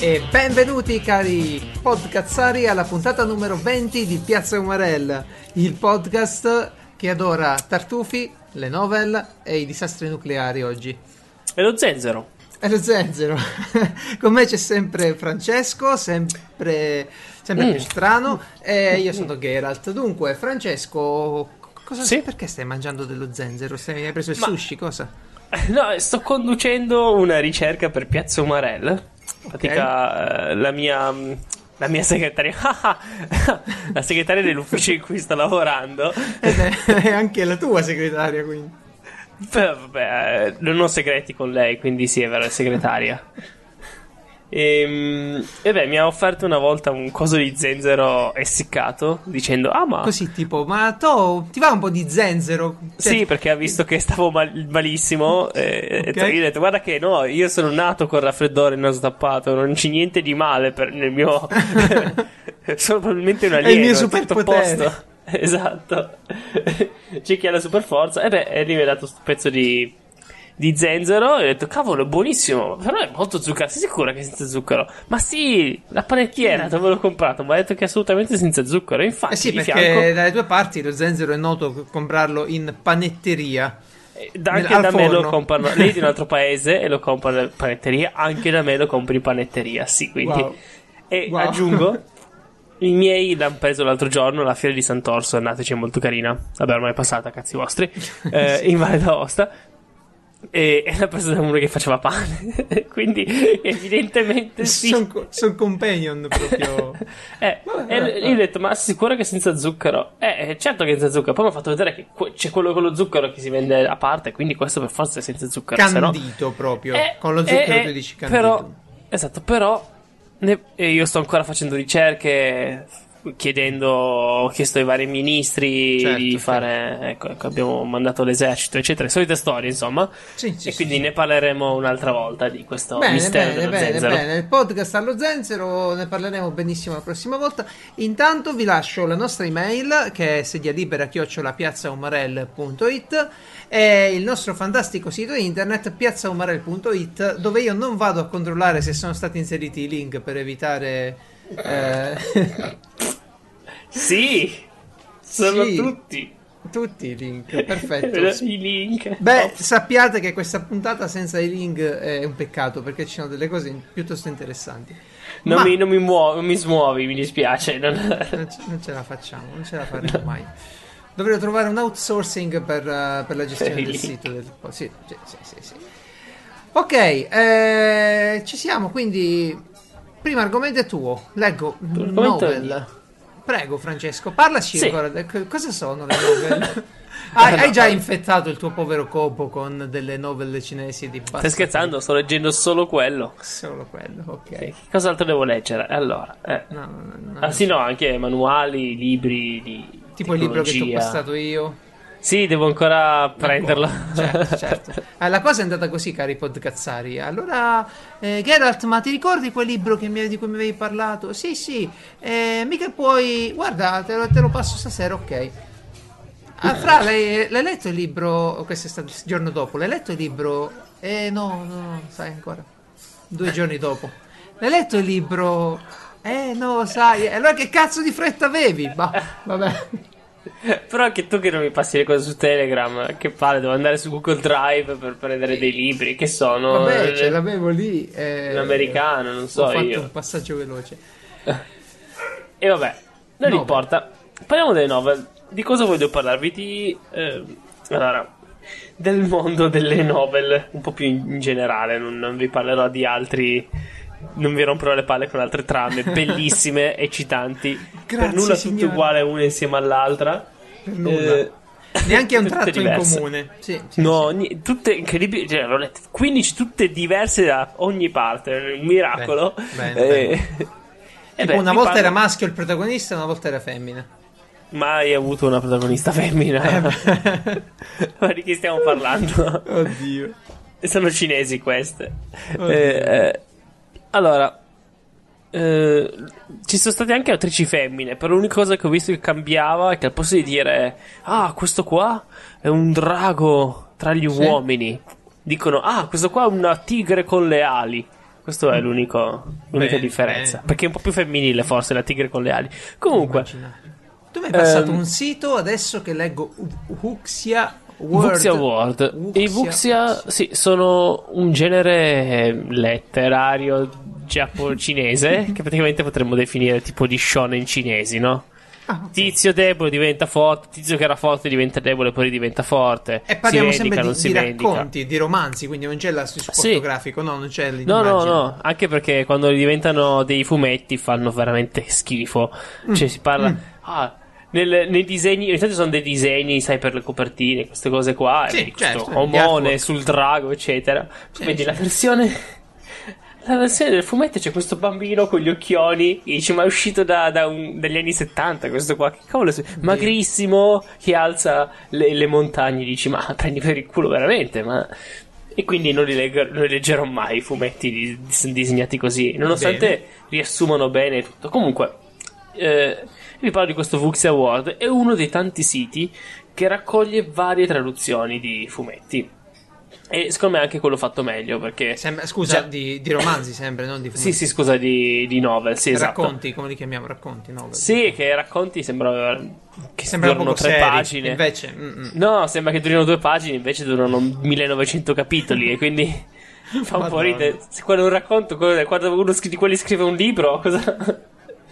E benvenuti cari podcazzari alla puntata numero 20 di Piazza Umarell, il podcast che adora tartufi, le novel e i disastri nucleari oggi. E lo zenzero. E lo zenzero. Con me c'è sempre Francesco, sempre, sempre Mm. più strano, e io sono Geralt. Dunque, Francesco, cosa, Sì? perché stai mangiando dello zenzero? Stai, hai preso il Ma- sushi? Cosa? No, sto conducendo una ricerca per Piazza Umarell. In pratica, eh, la mia. La mia segretaria, la segretaria dell'ufficio in cui sto lavorando, Ed è, è anche la tua segretaria, quindi. Beh, vabbè, eh, non ho segreti con lei, quindi sì, è vera, è segretaria. Ehm, E, beh, mi ha offerto una volta un coso di zenzero essiccato, dicendo: Ah, ma. Così tipo, ma tu ti va un po' di zenzero? Cioè, Sì, perché ha visto che stavo mal- malissimo. E Ok. e io ho detto: Guarda, che no, io sono nato con raffreddore e naso tappato. Non c'è niente di male per- nel mio. sono probabilmente un il alieno. mio tutto a superpotere. Esatto. c'è chi ha la super forza. E beh, mi ha dato questo pezzo di. Di zenzero e ho detto, cavolo, è buonissimo. Però è molto zucchero. Sei sicura che è senza zucchero? Ma sì, la panettiera dove l'ho comprato? Ma ha detto che è assolutamente senza zucchero. Infatti, Eh sì, perché fianco, dalle tue parti lo zenzero è noto comprarlo in panetteria. Eh, da- Anche da me lo comprano. Lei è di un altro paese e lo compra in panetteria. Anche da me lo compri in panetteria. Sì, quindi. Wow. E Wow. aggiungo. I miei l'hanno preso l'altro giorno alla fiera di Sant'Orso. Andateci, è molto carina. Vabbè, ormai è passata, cazzi vostri. Eh, In Valle d'Aosta. E, e l'ha preso da uno che faceva pane. quindi, evidentemente, sì. Sono companion proprio. Eh, Vabbè, e vabbè, io ho detto, ma sicuro che senza zucchero? Eh, eh, certo che senza zucchero. Poi mi ha fatto vedere che que- c'è quello con lo zucchero che si vende a parte, quindi questo per forza è senza zucchero. se no- Candito proprio. Eh, Con lo zucchero eh, tu eh, dici candito. Però, esatto, però ne- e io sto ancora facendo ricerche, chiedendo, ho chiesto ai vari ministri Certo, di fare, ecco, ecco, abbiamo mandato l'esercito, eccetera, solite storie, insomma. Sì, sì, e sì, quindi sì. ne parleremo un'altra volta di questo Bene, mistero bene, dello bene, zenzero. bene. Il podcast allo zenzero ne parleremo benissimo la prossima volta. Intanto vi lascio la nostra email che è sedialibera-piazzaumarell.it e il nostro fantastico sito internet piazzaumarell.it dove io non vado a controllare se sono stati inseriti i link per evitare eh, Sì, sono Sì. tutti. tutti i link. Perfetto. I link. Beh, sappiate che questa puntata senza i link è un peccato perché ci sono delle cose piuttosto interessanti. non, Ma- mi, non mi muovo, non mi smuovi, mi dispiace. non- Non ce, non ce la facciamo, non ce la faremo mai. Dovrei trovare un outsourcing per, eh, per la gestione Per del link. sito. Del, sì, sì, sì, sì. Ok, eh, ci siamo, quindi primo argomento è tuo. Leggo novel. Prego Francesco, parlaci Sì. ancora. cosa sono le novel? hai, hai già infettato il tuo povero copo con delle novel cinesi di Stai scherzando? Sto leggendo solo quello. Solo quello, ok. Che cos'altro devo leggere? Allora, eh. No, no, no. Ah sì, no, anche manuali, libri di Tipo il libro che ti ho tecnologia. passato io. Sì, devo ancora prenderlo. Certo, certo. Ah, la cosa è andata così, cari podcazzari. Allora, eh, Geralt, ma ti ricordi quel libro che mi- di cui mi avevi parlato? Sì, sì. Eh, mica puoi. Guarda, te lo, te lo passo stasera, ok. Ah, Fra, l'hai, l'hai letto il libro? Questo è stato il giorno dopo. L'hai letto il libro? Eh, no, no, no, sai ancora. Due giorni dopo. L'hai letto il libro? Eh, no, sai. Allora che cazzo di fretta avevi? Bah, vabbè. Però anche tu che non mi passi le cose su Telegram, che palle, devo andare su Google Drive per prendere dei libri, che sono... Vabbè, ce l'avevo lì. eh, L'americano, non so Ho fatto io. un passaggio veloce. E vabbè, non Novel. importa. Parliamo delle novel. Di cosa voglio parlarvi? Di... eh, allora, del mondo delle novel, un po' più in, in generale, non, non vi parlerò di altri... Non vi romperò le palle con altre trame bellissime, eccitanti, per Grazie, nulla signore. tutte uguali una insieme all'altra. Per nulla. Eh, Neanche un tratto in diverse. comune. Sì, sì, No, ni- tutte incredibili. Cioè, l'ho lette 15 tutte diverse da ogni parte. Un miracolo. Bene, bene, Eh, sì. eh beh, una volta parlo- era maschio il protagonista, una volta era femmina. Mai avuto una protagonista femmina. Eh, Ma di chi stiamo parlando? Oddio. Sono cinesi queste. Oddio. Eh, eh, allora, eh, ci sono state anche attrici femmine, però l'unica cosa che ho visto che cambiava è che al posto di dire ah, questo qua è un drago tra gli Sì. uomini, dicono ah, questo qua è una tigre con le ali. Questa è l'unico- l'unica Bene, differenza. bene. Perché è un po' più femminile, forse, la tigre con le ali. Comunque. Tu mi hai passato Ehm, un sito adesso che leggo U- World. Vuxia World. Wuxia- I Vuxia, sì, sono un genere letterario giappo-cinese che praticamente potremmo definire tipo di shonen cinesi, no? Ah, ok. Tizio debole diventa forte, tizio che era forte diventa debole, poi diventa forte. E parliamo si vendica, sempre di, di racconti, di romanzi, quindi non c'è la supporto Sì. grafico, no, non c'è No, l'immagine. no, no, anche perché quando diventano dei fumetti fanno veramente schifo. Cioè, si parla. Ah, nel- nei disegni, ogni tanto sono dei disegni, sai, per le copertine, queste cose qua. Sì, certo, omone sul drago, eccetera. Sì, vedi sì. la versione. La versione del fumetto c'è questo bambino con gli occhioni. E dice: Ma è uscito da, da un- dagli anni 70 questo qua. Che cavolo è? Magrissimo che alza le, le montagne. Dici: Ma prendi per il culo veramente? Ma. E quindi non li, leggo- non li leggerò mai i fumetti di- di- disegnati così. Nonostante Bene. riassumano bene tutto. Comunque, eh, vi parlo di questo Vuxia Award. È uno dei tanti siti che raccoglie varie traduzioni di fumetti. E secondo me anche quello fatto meglio perché. Sembra- scusa, Già- di, di romanzi sempre, non di Sì, fumetti. sì, scusa, di, di novel, sì, esatto. Racconti, come li chiamiamo? Racconti, no? Sì, che racconti sembra che Sembra durano poco tre seri, pagine. Invece, mm, mm. No, sembra che durino due pagine, invece durano 1900 capitoli e quindi fa un po' Madonna. ridere. Se quando un racconto, quando uno di quelli scrive un libro, cosa,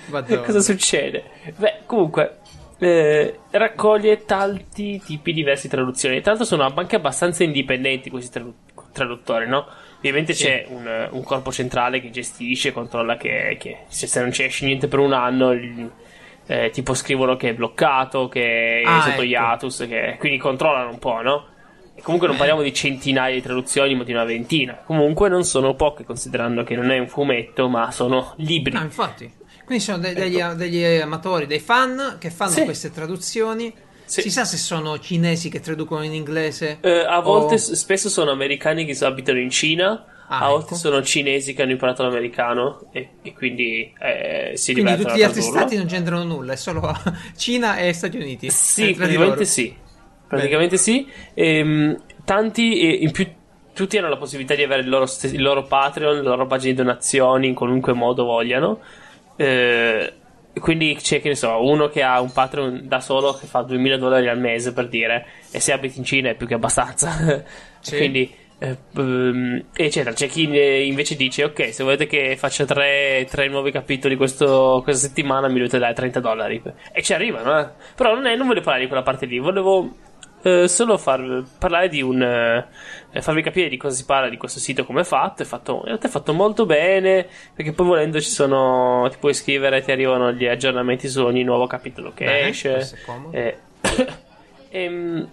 Madonna. cosa succede? Beh, comunque, eh, raccoglie tanti tipi diversi di traduzioni. Tra l'altro sono anche abbastanza indipendenti questi tradu- traduttori, no? Ovviamente Sì. c'è un, un corpo centrale che gestisce, controlla che, che se, se non ci esce niente per un anno, il- eh, tipo scrivono che è bloccato, che è Ah, sotto ecco. hiatus, che, quindi controllano un po', no? E comunque non parliamo di centinaia di traduzioni, ma di una ventina. Comunque non sono poche, considerando che non è un fumetto, ma sono libri. No, infatti. Quindi sono de- degli, degli amatori, dei fan che fanno Ecco. Sì. queste traduzioni. Sì. Si sa se sono cinesi che traducono in inglese? Eh, a volte o- spesso sono americani che abitano in Cina, Ah, a volte ecco. sono cinesi che hanno imparato l'americano e, e quindi eh, si Quindi divertono tutti gli altri stati non c'entrano nulla, è solo Cina e Stati Uniti. Sì, di praticamente sì. Praticamente sì. Ehm, tanti, e in più, tutti hanno la possibilità di avere il loro, stes- il loro Patreon, la loro pagina di donazioni in qualunque modo vogliano. Eh, quindi c'è, che ne so, uno che ha un Patreon da solo che fa 2000 dollari al mese per dire, e se abiti in Cina è più che abbastanza. Sì. quindi, eh, ehm, eccetera. C'è chi eh, invece dice, ok, se volete che faccia tre, tre nuovi capitoli questo- questa settimana mi dovete dare 30 dollari. E ci arrivano, eh. Però non, è, non volevo parlare di quella parte lì, volevo eh, solo far, parlare di un. eh, farvi capire di cosa si parla di questo sito, come è fatto. È fatto. In realtà è fatto molto bene. Perché poi volendo ci sono. Ti puoi iscrivere, ti arrivano gli aggiornamenti su ogni nuovo capitolo che Bene, esce. Eh, ehm,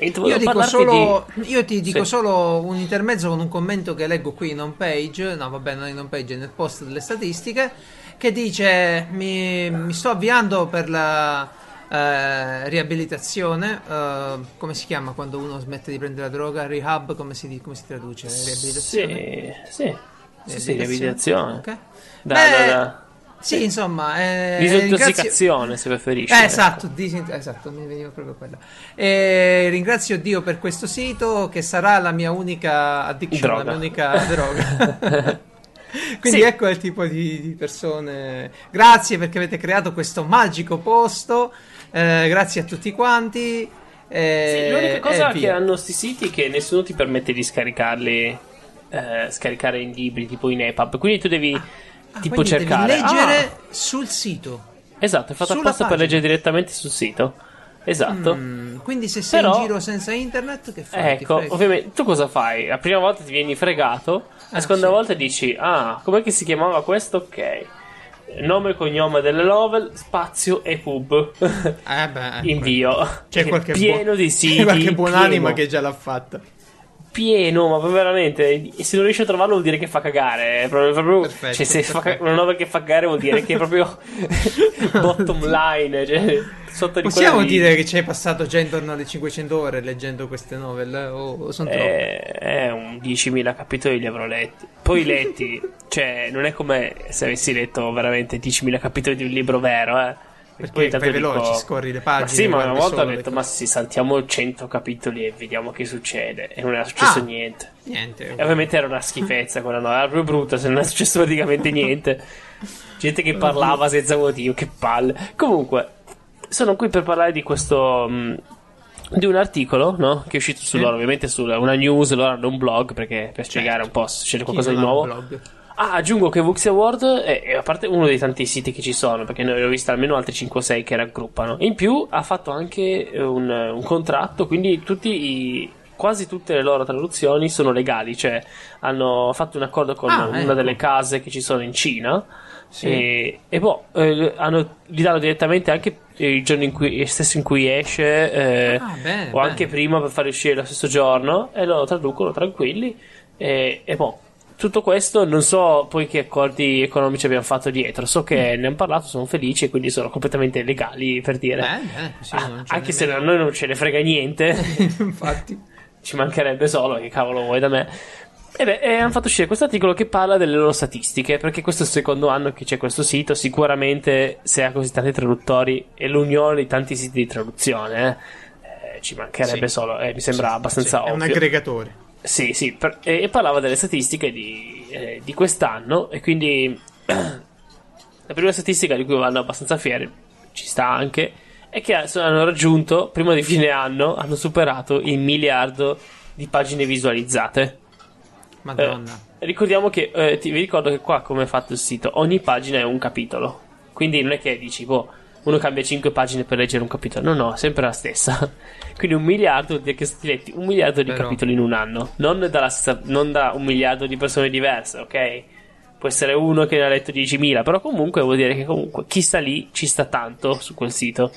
Io dico solo, di- io ti dico Sì. solo un intermezzo con un commento che leggo qui in home page, no vabbè non in home page, nel post delle statistiche, che dice mi, mi sto avviando per la eh, riabilitazione, eh, come si chiama quando uno smette di prendere la droga? Rehab, come si, come si traduce? Riabilitazione? Sì, sì. Sì, sì, riabilitazione. Ok. Da, Beh, da, da. Sì, insomma, eh, Disintossicazione, se preferisci. eh, esatto, disint- esatto, mi veniva proprio quella. E ringrazio Dio per questo sito che sarà la mia unica addiction, Droga. la mia unica droga. Quindi Sì. ecco il tipo di, di persone. Grazie perché avete creato questo magico posto. Eh, grazie a tutti quanti. eh, Sì, l'unica cosa che hanno sti siti è che nessuno ti permette di scaricarli, eh, scaricare in libri, tipo in EPUB. Quindi tu devi Ah, tipo quindi cercare. Devi leggere Ah, sul sito. esatto, è fatto sulla apposta per leggere direttamente sul sito. Esatto. Mm, quindi se sei Però- in giro senza internet, che fai? Ecco, ovviamente tu cosa fai? La prima volta ti vieni fregato, la Ah, seconda sì. volta dici: Ah, com'è che si chiamava questo? Ok. Nome e cognome delle novel, spazio e pub. Eh beh, ecco. Invio. C'è qualche, pieno buon- di siti. c'è qualche buonanima pieno. che già l'ha fatta. Pieno, ma veramente. Se non riesci a trovarlo vuol dire che fa cagare. Proprio, proprio- Perfetto, cioè, se fa, una novel che fa cagare vuol dire che è proprio bottom line. Cioè, sotto di Possiamo di- dire che ci hai passato già intorno alle 500 ore leggendo queste novel? eh? O, o sono troppe? Eh, è un 10.000 capitoli li avrò letti. Poi letti, cioè, non è come se avessi letto veramente 10.000 capitoli di un libro vero, eh. Perché Poi fai veloci, scorri le pagine, Ma sì, ma una volta ho detto, cose." ma sì, saltiamo 100 capitoli e vediamo che succede. E non era successo Ah. niente. Niente. E ovviamente era una schifezza quella no, era proprio brutta, se non è successo praticamente niente. Gente che parlava senza motivo, che palle. Comunque, sono qui per parlare di questo. mh, di un articolo, no? Che è uscito su Sì. loro, ovviamente su una news, loro hanno un blog perché per spiegare un po' se c'è qualcosa di ha un nuovo. blog? Ah, aggiungo che Vuxi Award è, è a parte uno dei tanti siti che ci sono, perché ne ho visto almeno altri 5 o 6 che raggruppano. In più ha fatto anche eh, un, un contratto, quindi tutti i- quasi tutte le loro traduzioni sono legali, cioè hanno fatto un accordo con Ah, una ecco. delle case che ci sono in Cina. Sì. E, e boh, eh, hanno, gli danno direttamente anche il giorno in cui, stesso in cui esce, eh, Ah, bene, o anche bene. prima per fare uscire lo stesso giorno, e lo traducono tranquilli. E, e boh, tutto questo non so poi che accordi economici abbiamo fatto dietro, so che ne hanno parlato, sono felici e quindi sono completamente legali per dire. Bene, bene, così Ah, anche se a noi non ce ne frega niente, Infatti. ci mancherebbe solo, che cavolo vuoi da me. E beh, e hanno fatto uscire questo articolo che parla delle loro statistiche, perché questo è il secondo anno che c'è questo sito, sicuramente se ha così tanti traduttori è l'unione di tanti siti di traduzione, eh, eh, ci mancherebbe Sì. sora, eh, mi sembra Sì, abbastanza sì, È un ovvio. aggregatore. Sì, sì, per- e, e parlava delle statistiche di, eh, di quest'anno e quindi la prima statistica di cui vanno abbastanza fieri, ci sta anche, è che hanno raggiunto, prima di fine anno, hanno superato il miliardo di pagine visualizzate. Madonna. Eh, ricordiamo che, eh, ti, vi ricordo che qua come è fatto il sito, ogni pagina è un capitolo, quindi non è che dici, boh, uno cambia 5 pagine per leggere un capitolo, no, no, sempre la stessa. Quindi un miliardo vuol dire che letti un miliardo di Però- capitoli in un anno, non, dalla stessa- non da un miliardo di persone diverse, ok? Può essere uno che ne ha letto 10.000, però comunque vuol dire che comunque chi sta lì ci sta tanto su quel sito,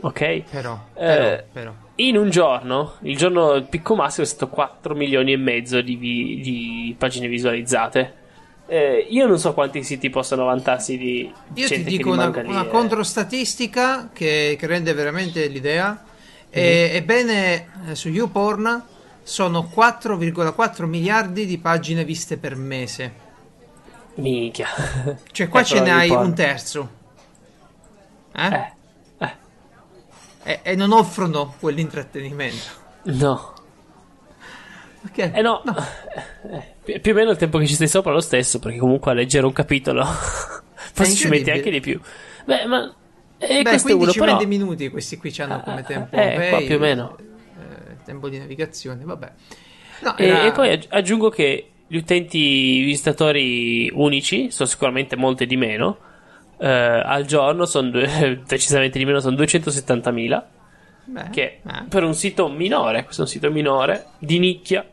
ok? Però, Eh, però, però. In un giorno, il giorno picco massimo è stato 4 milioni e mezzo di, vi- di pagine visualizzate. Eh, io non so quanti siti possano vantarsi di Io ti dico una, una controstatistica che, che rende veramente l'idea. E- ebbene, eh, su YouPorn sono 4,4 miliardi di pagine viste per mese. Minchia. Cioè, qua Eh, ce ne hai YouPorn- un terzo. Eh? Eh, eh, E, e non offrono quell'intrattenimento. no. Perché? Eh no. Eh, pi- più o meno il tempo che ci stai sopra è lo stesso, perché comunque a leggere un capitolo forse ci metti anche di più. Beh, ma... Eh, Beh, questo è uno, 15-20 però... minuti questi qui hanno come Ah, tempo. eh, qua Pompei, più o meno. eh, tempo di navigazione, vabbè. No, E, era- e poi aggi- aggiungo che gli utenti visitatori unici sono sicuramente molti di meno. eh, al giorno sono due- decisamente di meno, sono 270.000. beh, Che eh. per un sito minore, questo è un sito minore di nicchia.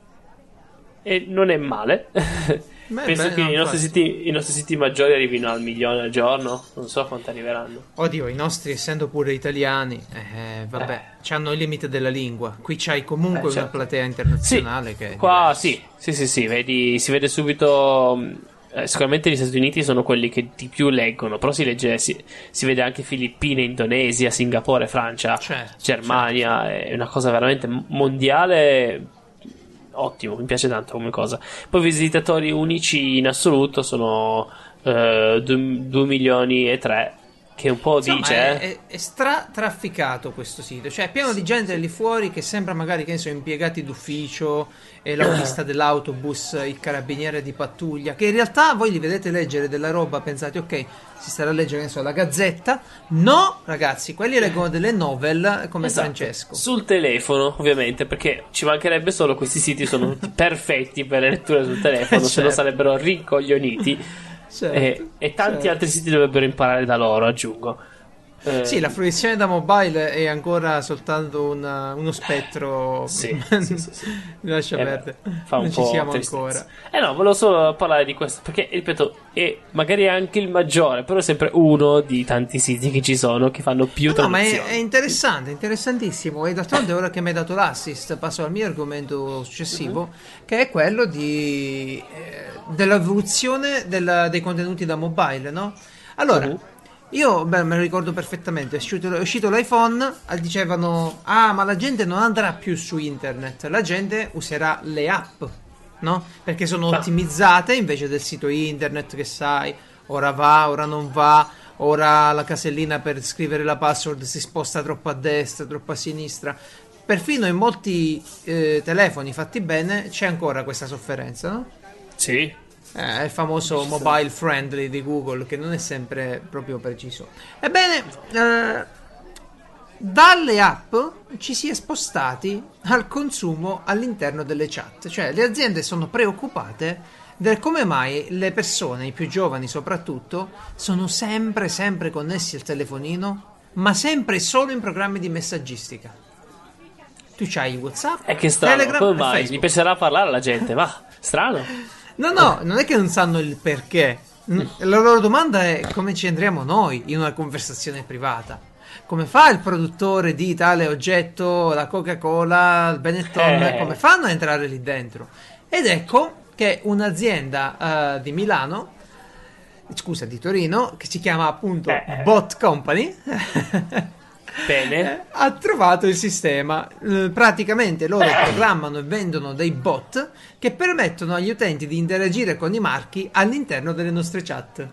E non è male. Beh, Penso beh, che no, i, nostri siti, i nostri siti maggiori arrivino al milione al giorno. Non so quanto arriveranno. Oddio, i nostri, essendo pure italiani, eh, vabbè, hanno il limite della lingua. Qui c'hai comunque Eh, una certo. platea internazionale che è Qua sì, sì, sì, sì, vedi, si vede subito. mh, eh, sicuramente gli Stati Uniti sono quelli che di più leggono, però si legge, si, si vede anche Filippine, Indonesia, Singapore, Francia, Certo, Germania, è una cosa veramente mondiale. Ottimo, mi piace tanto come cosa. Poi visitatori unici in assoluto sono 2 milioni e 3, che un po' Insomma, dice. è, eh. è, è stra-trafficato questo sito, cioè è pieno di gente lì fuori che sembra magari che ne so, impiegati d'ufficio, e l'autista dell'autobus, il carabiniere di pattuglia, che in realtà voi li vedete leggere della roba, pensate ok, si starà a leggere che ne so, la gazzetta. No, ragazzi, quelli leggono delle novel come Esatto, Francesco. Sul telefono, ovviamente, perché ci mancherebbe solo questi siti sono tutti perfetti per le letture sul telefono, se no Certo. sarebbero rincoglioniti. Certo, e, e tanti certo. altri siti dovrebbero imparare da loro, aggiungo. Eh, Sì, la fruizione da mobile è ancora soltanto una- uno spettro. Sì, sì, sì, sì. Lascia eh, perdere. fa un non po' ci siamo tristezza. ancora. Eh no, volevo solo parlare di questo perché, ripeto, è magari anche il maggiore, però è sempre uno di tanti siti che ci sono che fanno più No, ma è, traduzioni. è interessante, interessantissimo. E d'altronde, ora che mi hai dato l'assist, passo al mio argomento successivo, Mhm. che è quello di, eh, dell'evoluzione della- dei contenuti da mobile, no? Allora, Mhm. Io beh, me lo ricordo perfettamente. È uscito, è uscito l'iPhone, dicevano: Ah, ma la gente non andrà più su internet, la gente userà le app, no? Perché sono Ah. ottimizzate invece del sito internet che sai, ora va, ora non va. Ora la casellina per scrivere la password si sposta troppo a destra, troppo a sinistra. Perfino in molti eh, telefoni fatti bene c'è ancora questa sofferenza, no? Sì. Eh, il famoso mobile friendly di Google che non è sempre proprio preciso. Ebbene, eh, dalle app ci si è spostati al consumo all'interno delle chat, cioè le aziende sono preoccupate del come mai le persone, i più giovani soprattutto, sono sempre sempre connessi al telefonino, ma sempre solo in programmi di messaggistica. Tu c'hai WhatsApp, È che strano, Telegram come mai? Facebook. Mi piacerà parlare alla gente, ma strano. No, no, non è che non sanno il perché. La loro domanda è come ci andriamo noi in una conversazione privata. Come fa il produttore di tale oggetto, la Coca-Cola, il Benetton, Eh. come fanno a entrare lì dentro? Ed ecco che un'azienda eh, di Milano, scusa, di Torino, che si chiama appunto Eh. Bot Company, Bene. ha trovato il sistema. Eh, Praticamente loro programmano e vendono dei bot che permettono agli utenti di interagire con i marchi all'interno delle nostre chat.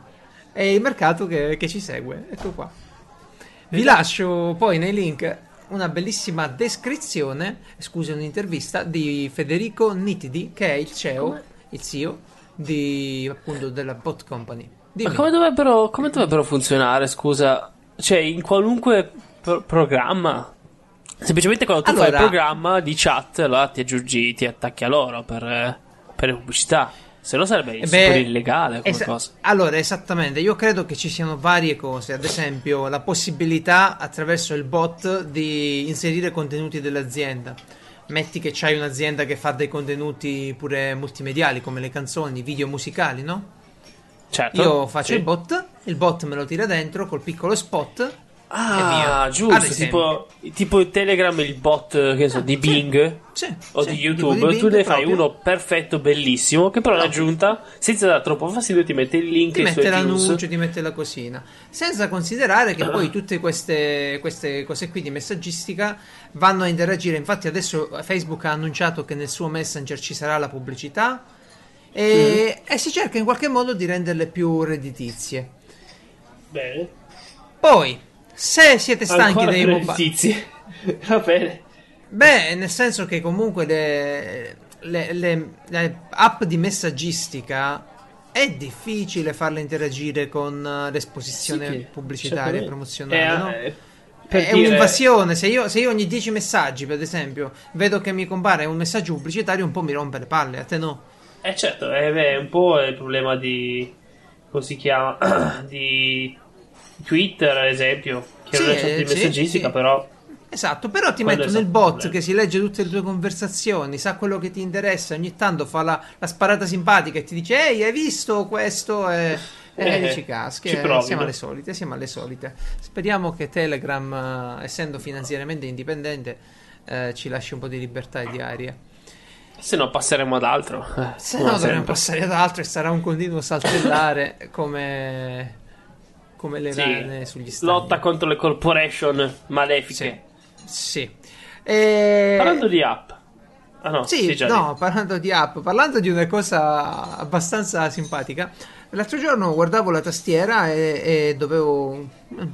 È il mercato che, che ci segue. Ecco qua. Vi lascio poi nei link una bellissima descrizione, scusa, un'intervista di Federico Nitidi, che è il CEO, il CEO di, appunto, della Bot Company. Dimmi. Ma come dovrebbero, come dovrebbero funzionare, scusa? Cioè, in qualunque pro- programma? Semplicemente quando tu fai il Allora- programma di chat, allora ti aggiungi, ti attacchi a loro per, per le pubblicità. Se no sarebbe Eh super beh, illegale come esa- cosa. Allora, esattamente, io credo che ci siano varie cose, ad esempio la possibilità attraverso il bot di inserire contenuti dell'azienda. Metti che c'hai un'azienda che fa dei contenuti pure multimediali come le canzoni, video musicali, no? Certo. Io faccio sì. il bot, il bot me lo tira dentro col piccolo spot. Ah, giusto, esempio. tipo, tipo Telegram, il bot, che so, di. Bing Sì, o sì, di YouTube, Bing tu ne fai proprio. uno perfetto, bellissimo, che però in aggiunta, senza dar troppo fastidio, ti mette il link ti mette l'annuncio, ti mette la cosina. Senza considerare che poi tutte queste, queste cose qui di messaggistica vanno a interagire. Infatti, adesso Facebook ha annunciato che nel suo Messenger ci sarà la pubblicità e, Mm. e si cerca in qualche modo di renderle più redditizie. Bene. Poi, se siete stanchi Ancora dei mobile. Va bene. Beh, nel senso che comunque le, le- le- le app di messaggistica è difficile farle interagire con eh, l'esposizione Sì pubblicitaria e promozionale, Eh, no? eh, per è dire- un'invasione. Se io, se io ogni 10 messaggi, per esempio, vedo che mi compare un messaggio pubblicitario, un po' mi rompe le palle. A te no? Eh certo, beh, è un po' il problema di... come si chiama? di Twitter, ad esempio, che Sì, è certo di eh, sì, messaggistica, sì. però... Esatto, però ti Quello metto nel bot che si legge tutte le tue conversazioni, sa quello che ti interessa, ogni tanto fa la, la sparata simpatica e ti dice ehi hai visto questo e, e Eh, dici caschi, ci eh, siamo alle solite, siamo alle solite. Speriamo che Telegram, eh, essendo finanziariamente indipendente, eh, ci lasci un po' di libertà e di aria. Se no passeremo ad altro. Se no dovremo sempre. passare ad altro e sarà un continuo saltellare come, come le Sì, rane sugli stagni. Lotta contro le corporation malefiche. Sì. E... Parlando di app. Ah no, Sì, sì, no, parlando di app, parlando di una cosa abbastanza simpatica. L'altro giorno guardavo la tastiera e, e dovevo. eh,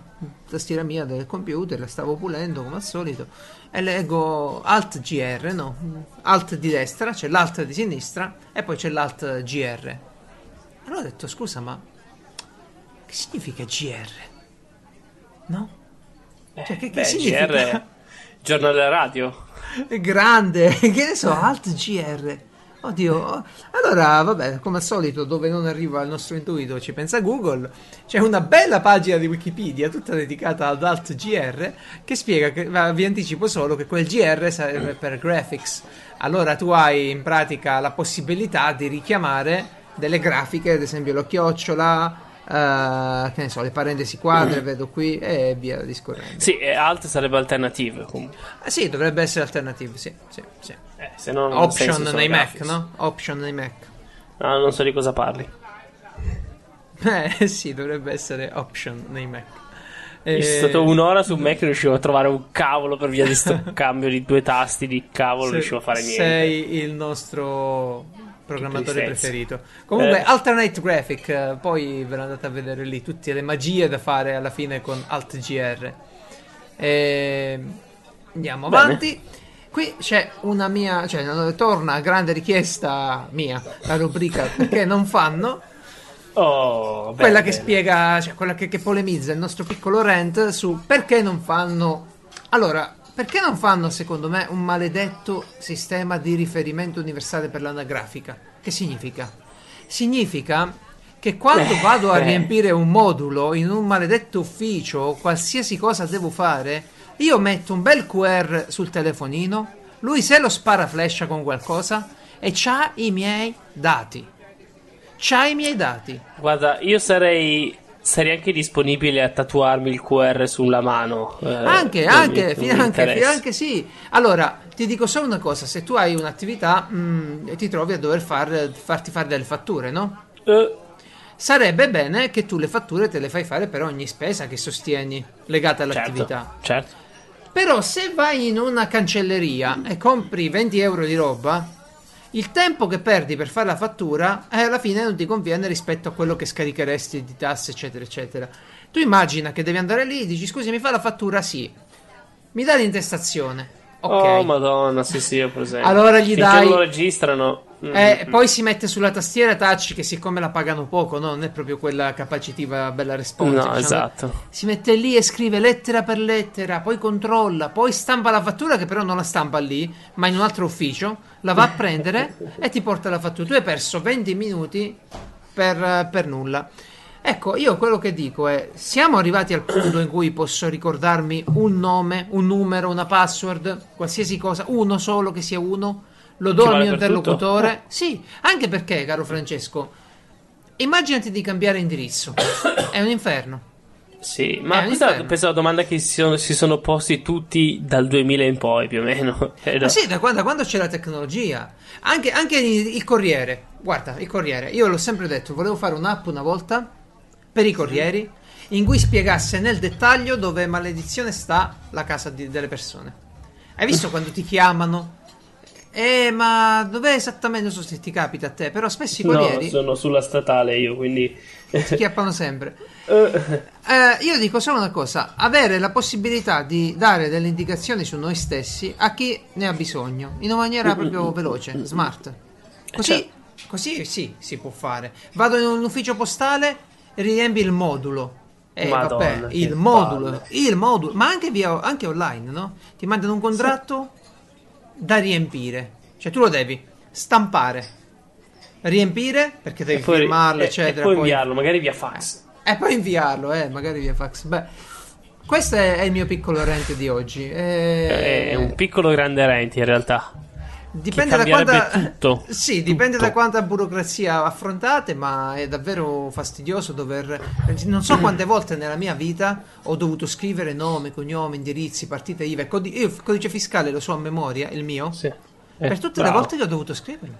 tastiera mia del computer, la stavo pulendo come al solito. E leggo Alt GR, no? Alt di destra, c'è l'Alt di sinistra e poi c'è l'Alt GR. Allora ho detto, scusa, ma che significa GR? No? detto. Cioè, che, che Beh, significa? GR, giornale radio. Grande, che ne so, Alt GR. Oddio, allora vabbè, come al solito, dove non arriva il nostro intuito ci pensa Google. C'è una bella pagina di Wikipedia, tutta dedicata ad Alt GR, che spiega che va- vi anticipo solo che quel GR serve per graphics. Allora tu hai in pratica la possibilità di richiamare delle grafiche, ad esempio lo eh, che ne so, le parentesi quadre, vedo qui, e via discorrendo. Sì, e alt sarebbe alternative comunque. Ah, sì, dovrebbe essere alternativo, sì, sì, sì. Eh, se no non Option nei Mac, graphics. no? Option nei Mac. No, non so di cosa parli. Eh sì, dovrebbe essere option nei Mac. Io Eh, stato un'ora su Mac e riuscivo a trovare un cavolo per via di sto cambio di due tasti di cavolo, se- riuscivo a fare niente. Sei il nostro programmatore preferito. Comunque, Eh. Alternate Graphic, eh, poi ve l'andate a vedere lì tutte le magie da fare alla fine con Alt GR. E... Andiamo Bene. avanti. Qui c'è una mia, cioè torna grande richiesta mia, la rubrica perché non fanno. Oh, quella che bene. spiega, cioè quella che, che polemizza il nostro piccolo rant su perché non fanno. Allora, perché non fanno, secondo me, un maledetto sistema di riferimento universale per l'anagrafica? Che significa? Significa che quando Eh, vado a eh. riempire un modulo in un maledetto ufficio, qualsiasi cosa devo fare, io metto un bel QR sul telefonino, lui se lo spara flash con qualcosa e c'ha i miei dati. C'ha i miei dati. Guarda, io sarei sarei anche disponibile a tatuarmi il QR sulla mano. eh, Anche, anche, mi- interessa. finanche sì. Allora, ti dico solo una cosa: se tu hai un'attività mm, e ti trovi a dover far- farti fare delle fatture, no? Eh, Sarebbe bene che tu le fatture te le fai fare per ogni spesa che sostieni legata certo, all'attività. certo. Però se vai in una cancelleria e compri 20 euro di roba, il tempo che perdi per fare la fattura eh, alla fine non ti conviene rispetto a quello che scaricheresti di tasse, eccetera, eccetera. Tu immagina che devi andare lì, dici scusi, mi fa la fattura? Sì. Mi dà l'intestazione. Ok. Oh, madonna, sì, sì, ho presente. Allora gli Finché dai- lo registrano. mm, Eh, mm, poi si mette sulla tastiera touch che siccome la pagano poco, no? non è proprio quella capacitiva bella responsive. No, diciamo. esatto. Si mette lì e scrive lettera per lettera, poi controlla, poi stampa la fattura che però non la stampa lì, ma in un altro ufficio, la va a prendere e ti porta la fattura. Tu hai perso 20 minuti per, per nulla. Ecco, io quello che dico è, siamo arrivati al punto in cui posso ricordarmi un nome, un numero, una password, qualsiasi cosa, uno solo che sia uno, lo do al vale mio per tutto? interlocutore. Sì, anche perché, caro Francesco, immaginati di cambiare indirizzo. È un inferno. Sì, ma Eh, questa penso la domanda che si sono, si sono posti tutti dal 2000 in poi, più o meno. Ma sì, da quando, da quando c'è la tecnologia. Anche, anche il, il Corriere. Guarda, il Corriere. Io l'ho sempre detto, volevo fare un'app una volta per i corrieri in cui spiegasse nel dettaglio dove maledizione sta la casa di- delle persone. Hai visto quando ti chiamano? Eh, ma dov'è esattamente? Non so se ti capita a te, però spesso i No, corrieri sono sulla statale io, quindi... ti chiappano sempre. Eh, Eh, io dico solo una cosa: avere la possibilità di dare delle indicazioni su noi stessi a chi ne ha bisogno in una maniera proprio veloce, smart. Così, Certo. così sì, si può fare. Vado in un ufficio postale, riempi il modulo. Eh, Madonna, vabbè, il modulo, palle. il modulo, ma anche, via, anche online, no? Ti mandano un contratto da riempire, cioè tu lo devi stampare, riempire perché devi e poi, firmarlo, e- eccetera. E poi inviarlo, magari via fax. E poi inviarlo, eh, magari via fax. Beh, questo è, è il mio piccolo rant di oggi. Eh, È un piccolo grande rent in realtà. Dipende da quanta. tutto, Sì, dipende da quanta burocrazia affrontate, ma è davvero fastidioso dover. Non so quante volte nella mia vita ho dovuto scrivere nome, cognome, indirizzi, partita IVA. codi- Io il codice fiscale lo so a memoria, il mio. Sì. Per Eh, tutte le bravo. volte che ho dovuto scriverlo.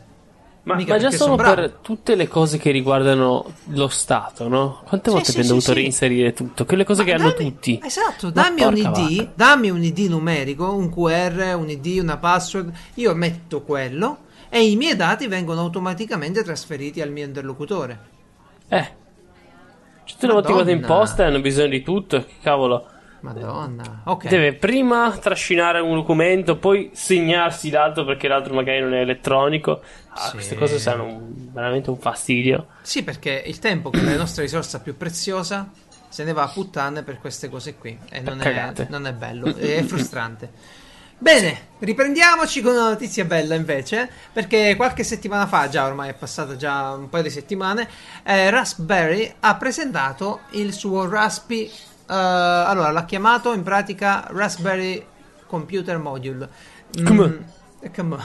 Ma, ma già solo per tutte le cose che riguardano lo Stato, no? Quante Sì, volte sì, abbiamo sì, dovuto reinserire tutto? Quelle cose che Ma hanno dammi- tutti. Esatto, dammi un ID, dammi un ID numerico, un QR, un ID, una password. Io metto quello e i miei dati vengono automaticamente trasferiti al mio interlocutore. Eh. Cioè, tutte le volte che vado in posta e hanno bisogno di tutto. Che cavolo. Madonna. Ok. Deve prima trascinare un documento, poi segnarsi l'altro perché l'altro magari non è elettronico. Ah, Sì. Queste cose saranno un- veramente un fastidio. Sì, perché il tempo, che è la nostra risorsa più preziosa, se ne va a puttane per queste cose qui. E non è, non è bello, è frustrante. Bene, riprendiamoci con una notizia bella invece, perché qualche settimana fa, già ormai è passata già un paio di settimane, eh, Raspberry ha presentato il suo Raspi, eh, allora l'ha chiamato in pratica Raspberry Computer Module. Mm, Come? eh, come.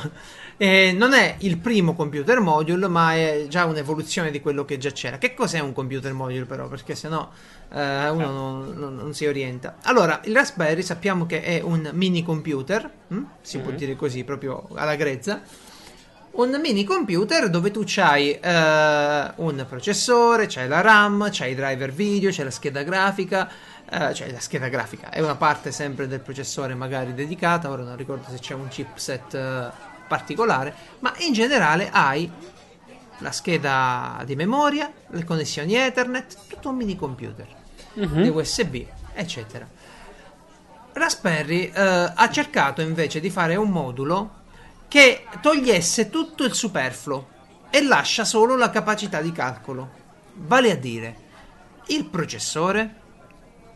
Eh, non è il primo computer module, ma è già un'evoluzione di quello che già c'era. Che cos'è un computer module, però? Perché sennò eh, uno non, non- non si orienta. Allora, il Raspberry sappiamo che è un mini computer, hm? si può Mhm. dire così proprio alla grezza. Un mini computer dove tu c'hai eh, un processore, c'hai la RAM, c'hai i driver video, c'è la scheda grafica, eh, cioè la scheda grafica è una parte sempre del processore magari dedicata, ora non ricordo se c'è un chipset eh, particolare, ma in generale hai la scheda di memoria, le connessioni Ethernet, tutto un mini computer Mhm. di USB, eccetera. Raspberry eh, ha cercato invece di fare un modulo che togliesse tutto il superfluo e lascia solo la capacità di calcolo, vale a dire il processore,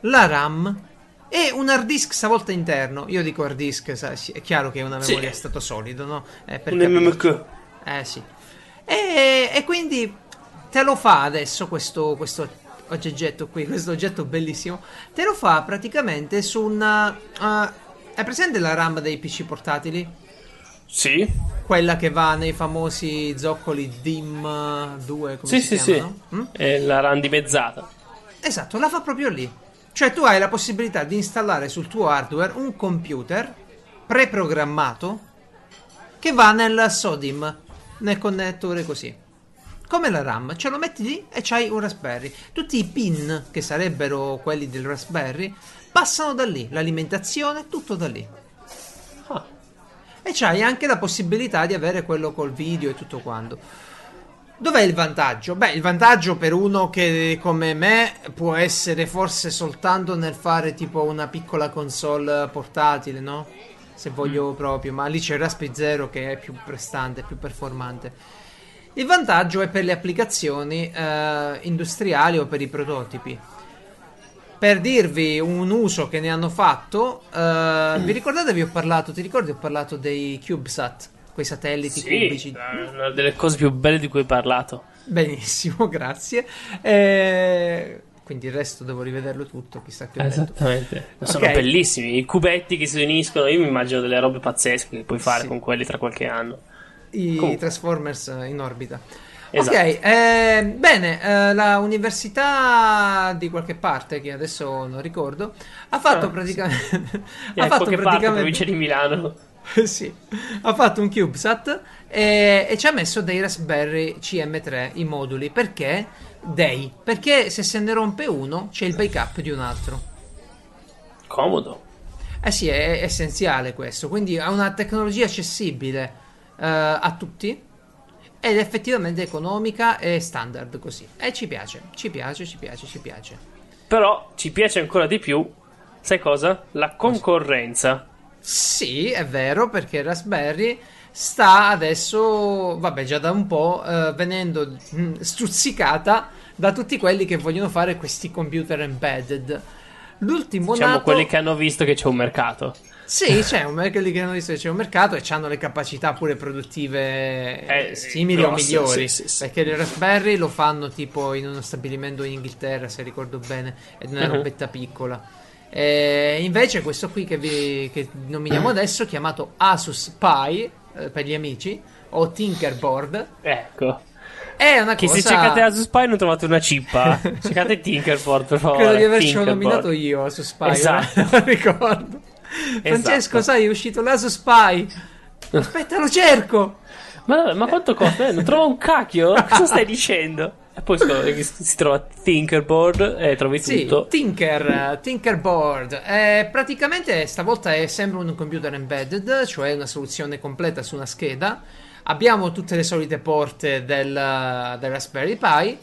la RAM e un hard disk stavolta interno. Io dico hard disk, sa- sì, è chiaro che è una Sì. memoria a stato solido, no? Eh, Un. MMK. Eh sì. E, e quindi te lo fa adesso questo, questo oggetto qui, questo oggetto bellissimo. Te lo fa praticamente su una... uh, è presente la RAM dei PC portatili? Sì. Quella che va nei famosi zoccoli DIM 2, come Sì, si sì, sì. chiamano? Mm? È la randimezzata. Esatto, la fa proprio lì. Cioè tu hai la possibilità di installare sul tuo hardware un computer preprogrammato che va nel SODIM, nel connettore così. Come la RAM, ce lo metti lì e c'hai un Raspberry. Tutti i pin, che sarebbero quelli del Raspberry, passano da lì. L'alimentazione, tutto da lì. Ah. E c'hai anche la possibilità di avere quello col video e tutto quanto. Dov'è il vantaggio? Beh, il vantaggio per uno che come me può essere forse soltanto nel fare tipo una piccola console portatile, no? Se voglio proprio, ma lì c'è il Raspberry Zero che è più prestante, più performante. Il vantaggio è per le applicazioni eh, industriali o per i prototipi. Per dirvi un uso che ne hanno fatto, eh, vi ricordate vi ho parlato, ti ricordi ho parlato dei CubeSat, quei satelliti Sì, cubici? è una delle cose più belle di cui hai parlato. Benissimo, grazie. Eh, quindi il resto devo rivederlo tutto, chissà che. Esattamente. Sono Ok. bellissimi. I cubetti che si uniscono. Io mi immagino delle robe pazzesche che puoi fare Sì. con quelli tra qualche anno. I Comunque. Transformers in orbita. Esatto. Ok, eh, bene, eh, la università di qualche parte, che adesso non ricordo, ha fatto Ah, praticamente... Eh, ha fatto qualche parte, praticamente... provincia di Milano. sì, ha fatto un CubeSat e, e ci ha messo dei Raspberry CM3 i moduli. Perché? Dei. Perché se se ne rompe uno c'è il backup di un altro. Comodo. Eh sì, è, è essenziale questo. Quindi ha una tecnologia accessibile eh, a tutti ed è effettivamente economica e standard così. E ci piace, ci piace, ci piace, ci piace. Però ci piace ancora di più. Sai cosa? La concorrenza. Sì, è vero, perché Raspberry sta adesso, vabbè, già da un po', eh, venendo mm, stuzzicata da tutti quelli che vogliono fare questi computer embedded. L'ultimo Diciamo nato... quelli che hanno visto che c'è un mercato. Sì, c'è un quelli che hanno visto che c'è un mercato e hanno le capacità pure produttive Eh, simili o grosse, migliori. sì, sì, sì. Perché il Raspberry lo fanno tipo in uno stabilimento in Inghilterra, se ricordo bene, ed è una Mhm. robetta piccola. E invece questo qui che, vi, che nominiamo adesso, chiamato Asus Pi eh, per gli amici, o Tinkerboard, Ecco. è una Che cosa... se cercate Asus Pi non trovate una cippa. cercate Tinkerboard, per favore. Credo di avercelo Tinkerboard. nominato io Asus Pi, Esatto. non ricordo. Francesco, Esatto. sai, è uscito l'Asus Pi. Aspetta, lo cerco. Ma, ma quanto costa? Eh, non trova un cacchio? Cosa stai dicendo? E poi si trova Tinkerboard e trovi Sì, tutto. Tinker, Tinkerboard. Eh, praticamente stavolta è, sembra un computer embedded, cioè una soluzione completa su una scheda. Abbiamo tutte le solite porte del, del Raspberry Pi.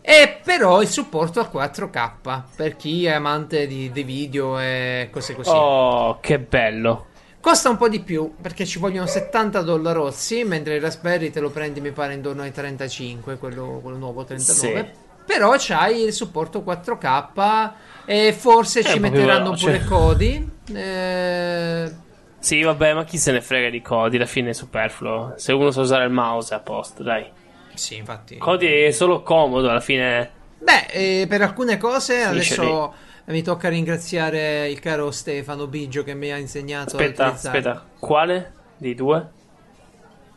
E però il supporto al 4K per chi è amante di, dei video e cose così. Oh, che bello. Costa un po' di più perché ci vogliono 70 dollarozzi, mentre il Raspberry te lo prendi mi pare intorno ai 35, quello, quello nuovo 39. Sì. Però c'hai il supporto 4K e forse È ci metteranno veloce. pure codi. eh, Sì, vabbè, ma chi se ne frega di Cody? Alla fine è superfluo. Se uno sa usare il mouse è a posto, dai. Sì, infatti. Cody è solo comodo, alla fine. Beh, eh, per alcune cose Finisce adesso mi tocca ringraziare il caro Stefano Biggio che mi ha insegnato Aspetta, aspetta, quale dei due?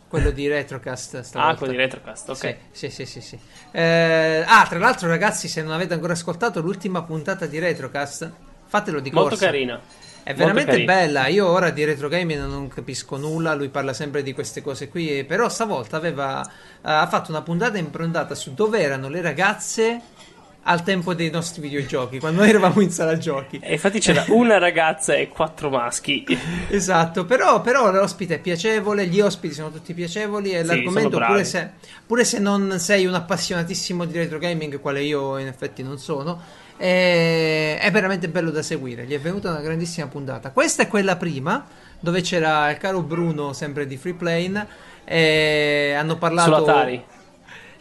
quello di Retrocast. stavolta. Ah, quello di Retrocast, ok. Sì, sì, sì, sì, sì. Eh, ah, tra l'altro, ragazzi, se non avete ancora ascoltato l'ultima puntata di Retrocast, fatelo di corsa. Molto carina. È veramente bella. Io ora di retro gaming non capisco nulla. Lui parla sempre di queste cose qui. Però stavolta aveva eh, ha fatto una puntata improntata su dove erano le ragazze al tempo dei nostri videogiochi, quando noi eravamo in sala giochi. E infatti c'era una ragazza e quattro maschi. Esatto, però, però l'ospite è piacevole, gli ospiti sono tutti piacevoli e Sì, l'argomento, pure se, pure se non sei un appassionatissimo di retro gaming, quale io in effetti non sono, è, è veramente bello da seguire. Gli è venuta una grandissima puntata. Questa è quella prima, dove c'era il caro Bruno, sempre di Free Plane, e hanno parlato... Sull'Atari.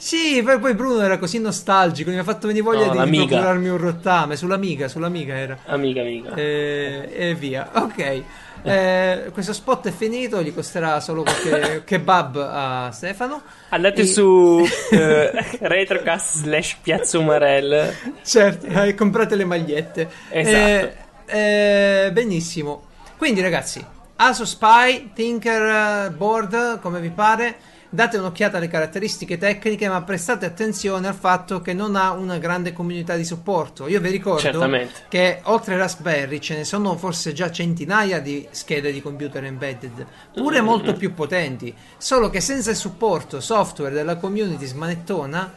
Sì, poi, poi Bruno era così nostalgico, mi ha fatto venire voglia No, di procurarmi un rottame, sull'Amiga, sull'Amiga era. Amica, amica. E, e via. Ok. Eh, questo spot è finito, gli costerà solo qualche kebab a Stefano. Andate E- su eh, Retrocast slash Piazza Umarell. Certo, eh, comprate le magliette. Esatto. Eh, eh, benissimo. Quindi ragazzi, Asus Spy, Tinker eh, Board, come vi pare, date un'occhiata alle caratteristiche tecniche, ma prestate attenzione al fatto che non ha una grande comunità di supporto. Io vi ricordo Certamente. che oltre Raspberry ce ne sono forse già centinaia di schede di computer embedded, pure Mm-hmm. molto più potenti, solo che senza il supporto software della community smanettona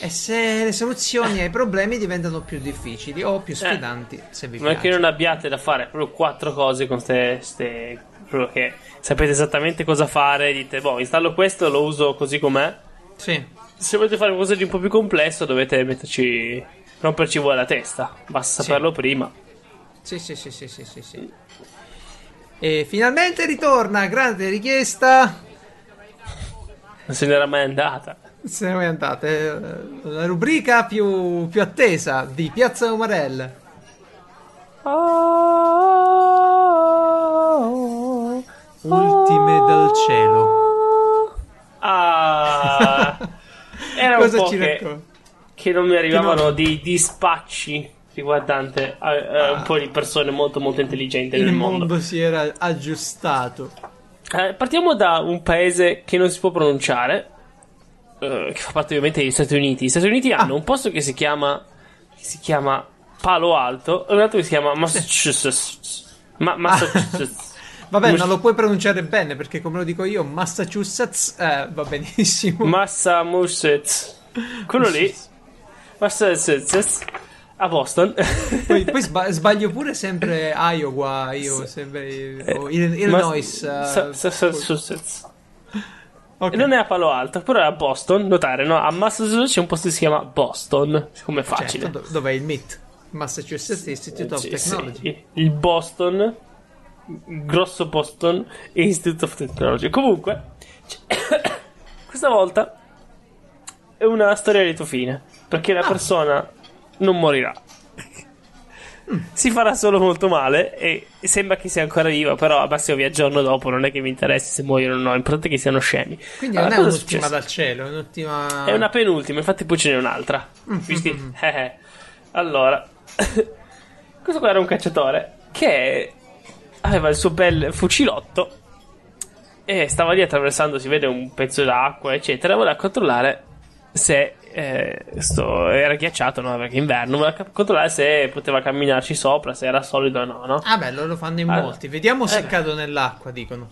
e se le soluzioni ai problemi diventano più difficili o più sfidanti, se vi Non è piace. che non abbiate da fare proprio quattro cose con ste, ste- proprio che sapete esattamente cosa fare. Dite, boh, installo questo, lo uso così com'è. Sì. Se volete fare qualcosa di un po' più complesso, dovete metterci. romperci voi la testa. Basta Sì. saperlo prima. Sì, sì, sì, sì, sì, sì, sì. E finalmente ritorna, grande richiesta. Non se n'era mai andata. Se ne è andata. eh, La rubrica più, più attesa di Piazza Umarell. Ultime dal cielo. Ah, era un Cosa po' ci che, che non mi arrivavano Che no- dei dispacci riguardante a, a un po' di persone molto molto intelligenti Il nel mondo. mondo. si era aggiustato. Eh, partiamo da un paese che non si può pronunciare, eh, che fa parte ovviamente degli Stati Uniti. Gli Stati Uniti Ah. hanno un posto che si chiama, che si chiama Palo Alto e un altro che si chiama Massachusetts. Ma- Massachusetts. Vabbè, Mus- non lo puoi pronunciare bene perché, come lo dico io, Massachusetts eh, va benissimo. Massachusetts. Quello lì. Massachusetts. A Boston. poi poi sba- sbaglio pure sempre Iowa, io sempre. o Il- Illinois. Eh, Mas- eh, Sa- Sa- Massachusetts. ok. E Non è a Palo Alto, però è a Boston. Notare, no? A Massachusetts c'è un posto che si chiama Boston. Come facile. Certo, do- dov'è il MIT? Massachusetts Institute of Sì, Technology. sì. Il Boston, grosso Boston Institute of Technology. Comunque, questa volta è una storia a lieto fine. Perché Ah. la persona non morirà. Si farà solo molto male e sembra che sia ancora viva, però al massimo vi aggiorno dopo, non è che mi interessi se muoiono o no, l'importante è che siano scemi. Quindi Allora, non è un'ultima successe? dal cielo, è un'ultima. È una penultima, infatti poi ce n'è un'altra. Mm, Visti? Eh, eh. allora, questo qua era un cacciatore che aveva il suo bel fucilotto e stava lì attraversando, si vede un pezzo d'acqua, eccetera, voleva controllare se eh, sto, era ghiacciato, no? Perché è inverno, voleva ca- controllare se poteva camminarci sopra, se era solido o no, no? Ah, beh, lo fanno in Ah. molti. Vediamo se Eh. cado nell'acqua, dicono.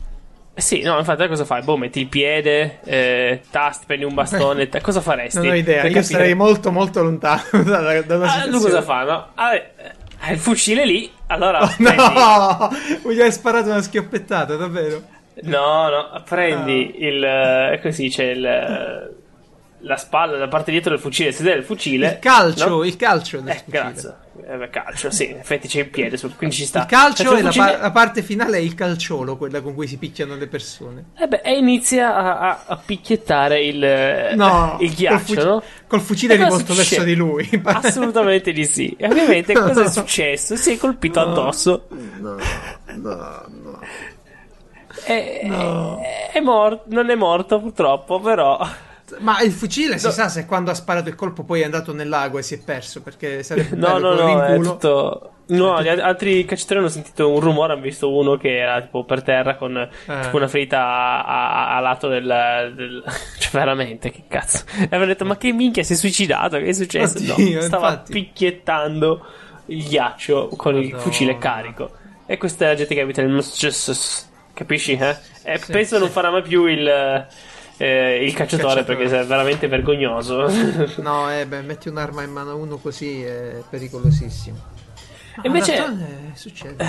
Eh Sì, no, infatti cosa fai? Boh, metti il piede, eh, tasti, prendi un bastone, te- cosa faresti? Non ho idea, Per io capire- sarei molto, molto lontano da, da, una Ah, lui cosa fa, no? Ah, ha il fucile lì, allora Oh, no! Gli hai sparato una schioppettata, davvero? No, no, prendi Ah. il... eh, come si dice, il... La spalla, la parte dietro del fucile, sedere del fucile. Il calcio, no? il calcio del Eh, fucile. grazie. Eh, calcio, sì, in effetti c'è il piede, quindi ci sta. Il calcio e la, fucile- pa- la parte finale è il calciolo, quella con cui si picchiano le persone. Eh beh, e inizia a, a- a picchiettare il, No, il col, ghiaccio, fuci- no? col fucile E rivolto verso di lui. Assolutamente di sì. E ovviamente cosa è successo? Si è colpito addosso. No, no, no. È, No. è, è mor- non è morto purtroppo, però... Ma il fucile si No. sa se quando ha sparato il colpo poi è andato nel lago e si è perso perché sarebbe No, no, no, è tutto... No, gli al- altri cacciatori hanno sentito un rumore, hanno visto uno che era tipo per terra con Eh. tipo una ferita a, a- a lato del, del- Cioè, veramente, che cazzo. E avevano detto, ma che minchia, si è suicidato? Che è successo? Oddio, no, stava infatti. picchiettando il ghiaccio con il Madonna. fucile carico. E questa è la gente che abita nel Massachusetts. Capisci, eh? E Sì, penso sì. non farà mai più il... eh, il cacciatore, Cacciatore. perché è veramente vergognoso. No, eh, beh, metti un'arma in mano a uno così è pericolosissimo. E invece- Ma d'altronde succede.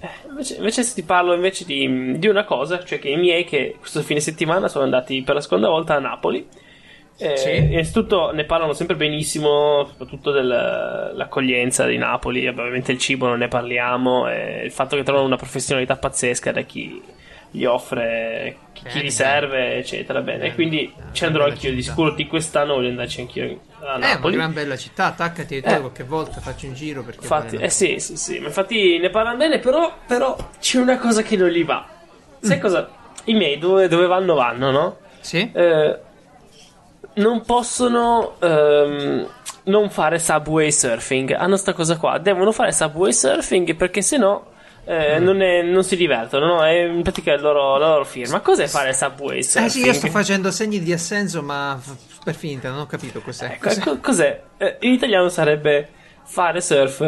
Eh, Invece, invece se ti parlo invece di, di una cosa, cioè che i miei che questo fine settimana sono andati per la seconda volta a Napoli. Eh, Sì. Innanzitutto ne parlano sempre benissimo, soprattutto dell'accoglienza di Napoli. Ovviamente il cibo non ne parliamo, e il fatto che trovano una professionalità pazzesca da chi gli offre, chi, chi serve, eccetera. Bene, Bene, quindi ci andrò anch'io. Di sicuro di quest'anno voglio andarci anch'io a Eh, una Napoli. gran bella città, attaccati Eh. qualche volta, faccio un giro perché Infatti, vale eh sì, sì, sì, ma infatti ne parlano bene, però, però c'è una cosa che non gli va. Sai Mm. cosa? I miei dove, dove vanno vanno, no? Sì? Eh, non possono ehm, non fare subway surfing. Hanno sta cosa qua, devono fare subway surfing perché sennò eh, Mm. non, è- non si divertono, no? È in pratica loro- la loro firma. Cos'è fare subway surfing? Eh sì, io sto facendo segni di assenso, ma f- per finta, non ho capito cos'è. Ecco, Cos'è? ecco, cos'è? Eh, in italiano sarebbe fare surf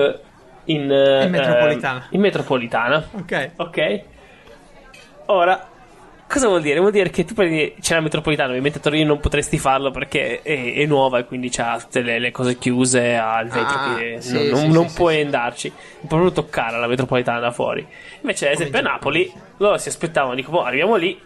in, eh, In metropolitana. eh, in metropolitana. Ok. Ok. Ora, cosa vuol dire? Vuol dire che tu prendi. C'è la metropolitana, ovviamente a Torino non potresti farlo perché è, è nuova e quindi c'ha tutte le, le cose chiuse al vetro Ah, che sì, non, sì, non sì, puoi andarci. Non puoi proprio toccare la metropolitana da fuori. Invece, ad esempio, a Napoli, loro si aspettavano, dico, boh, arriviamo lì.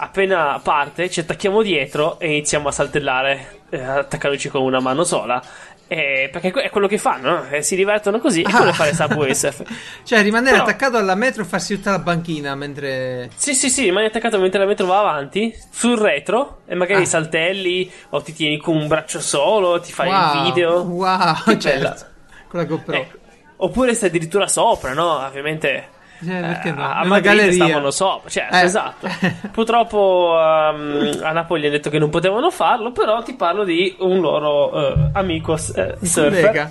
Appena parte, ci attacchiamo dietro e iniziamo a saltellare, eh, attaccandoci con una mano sola. Eh, perché è quello che fanno, no? Eh, si divertono così e quello fare subway surf. Cioè, rimanere Però- attaccato alla metro e farsi tutta la banchina mentre. Sì, sì, sì, rimani attaccato mentre la metro va avanti sul retro e magari Ah. saltelli o ti tieni con un braccio solo, ti fai wow, il video. Wow, Che certo. bella. Con la GoPro. Ecco. Oppure stai addirittura sopra, no? Ovviamente. Eh, perché no? A, Nella Madrid stavano sopra, certo, Eh. esatto. Purtroppo ehm, a Napoli hanno detto che non potevano farlo, però ti parlo di un loro eh, amico Un surfer,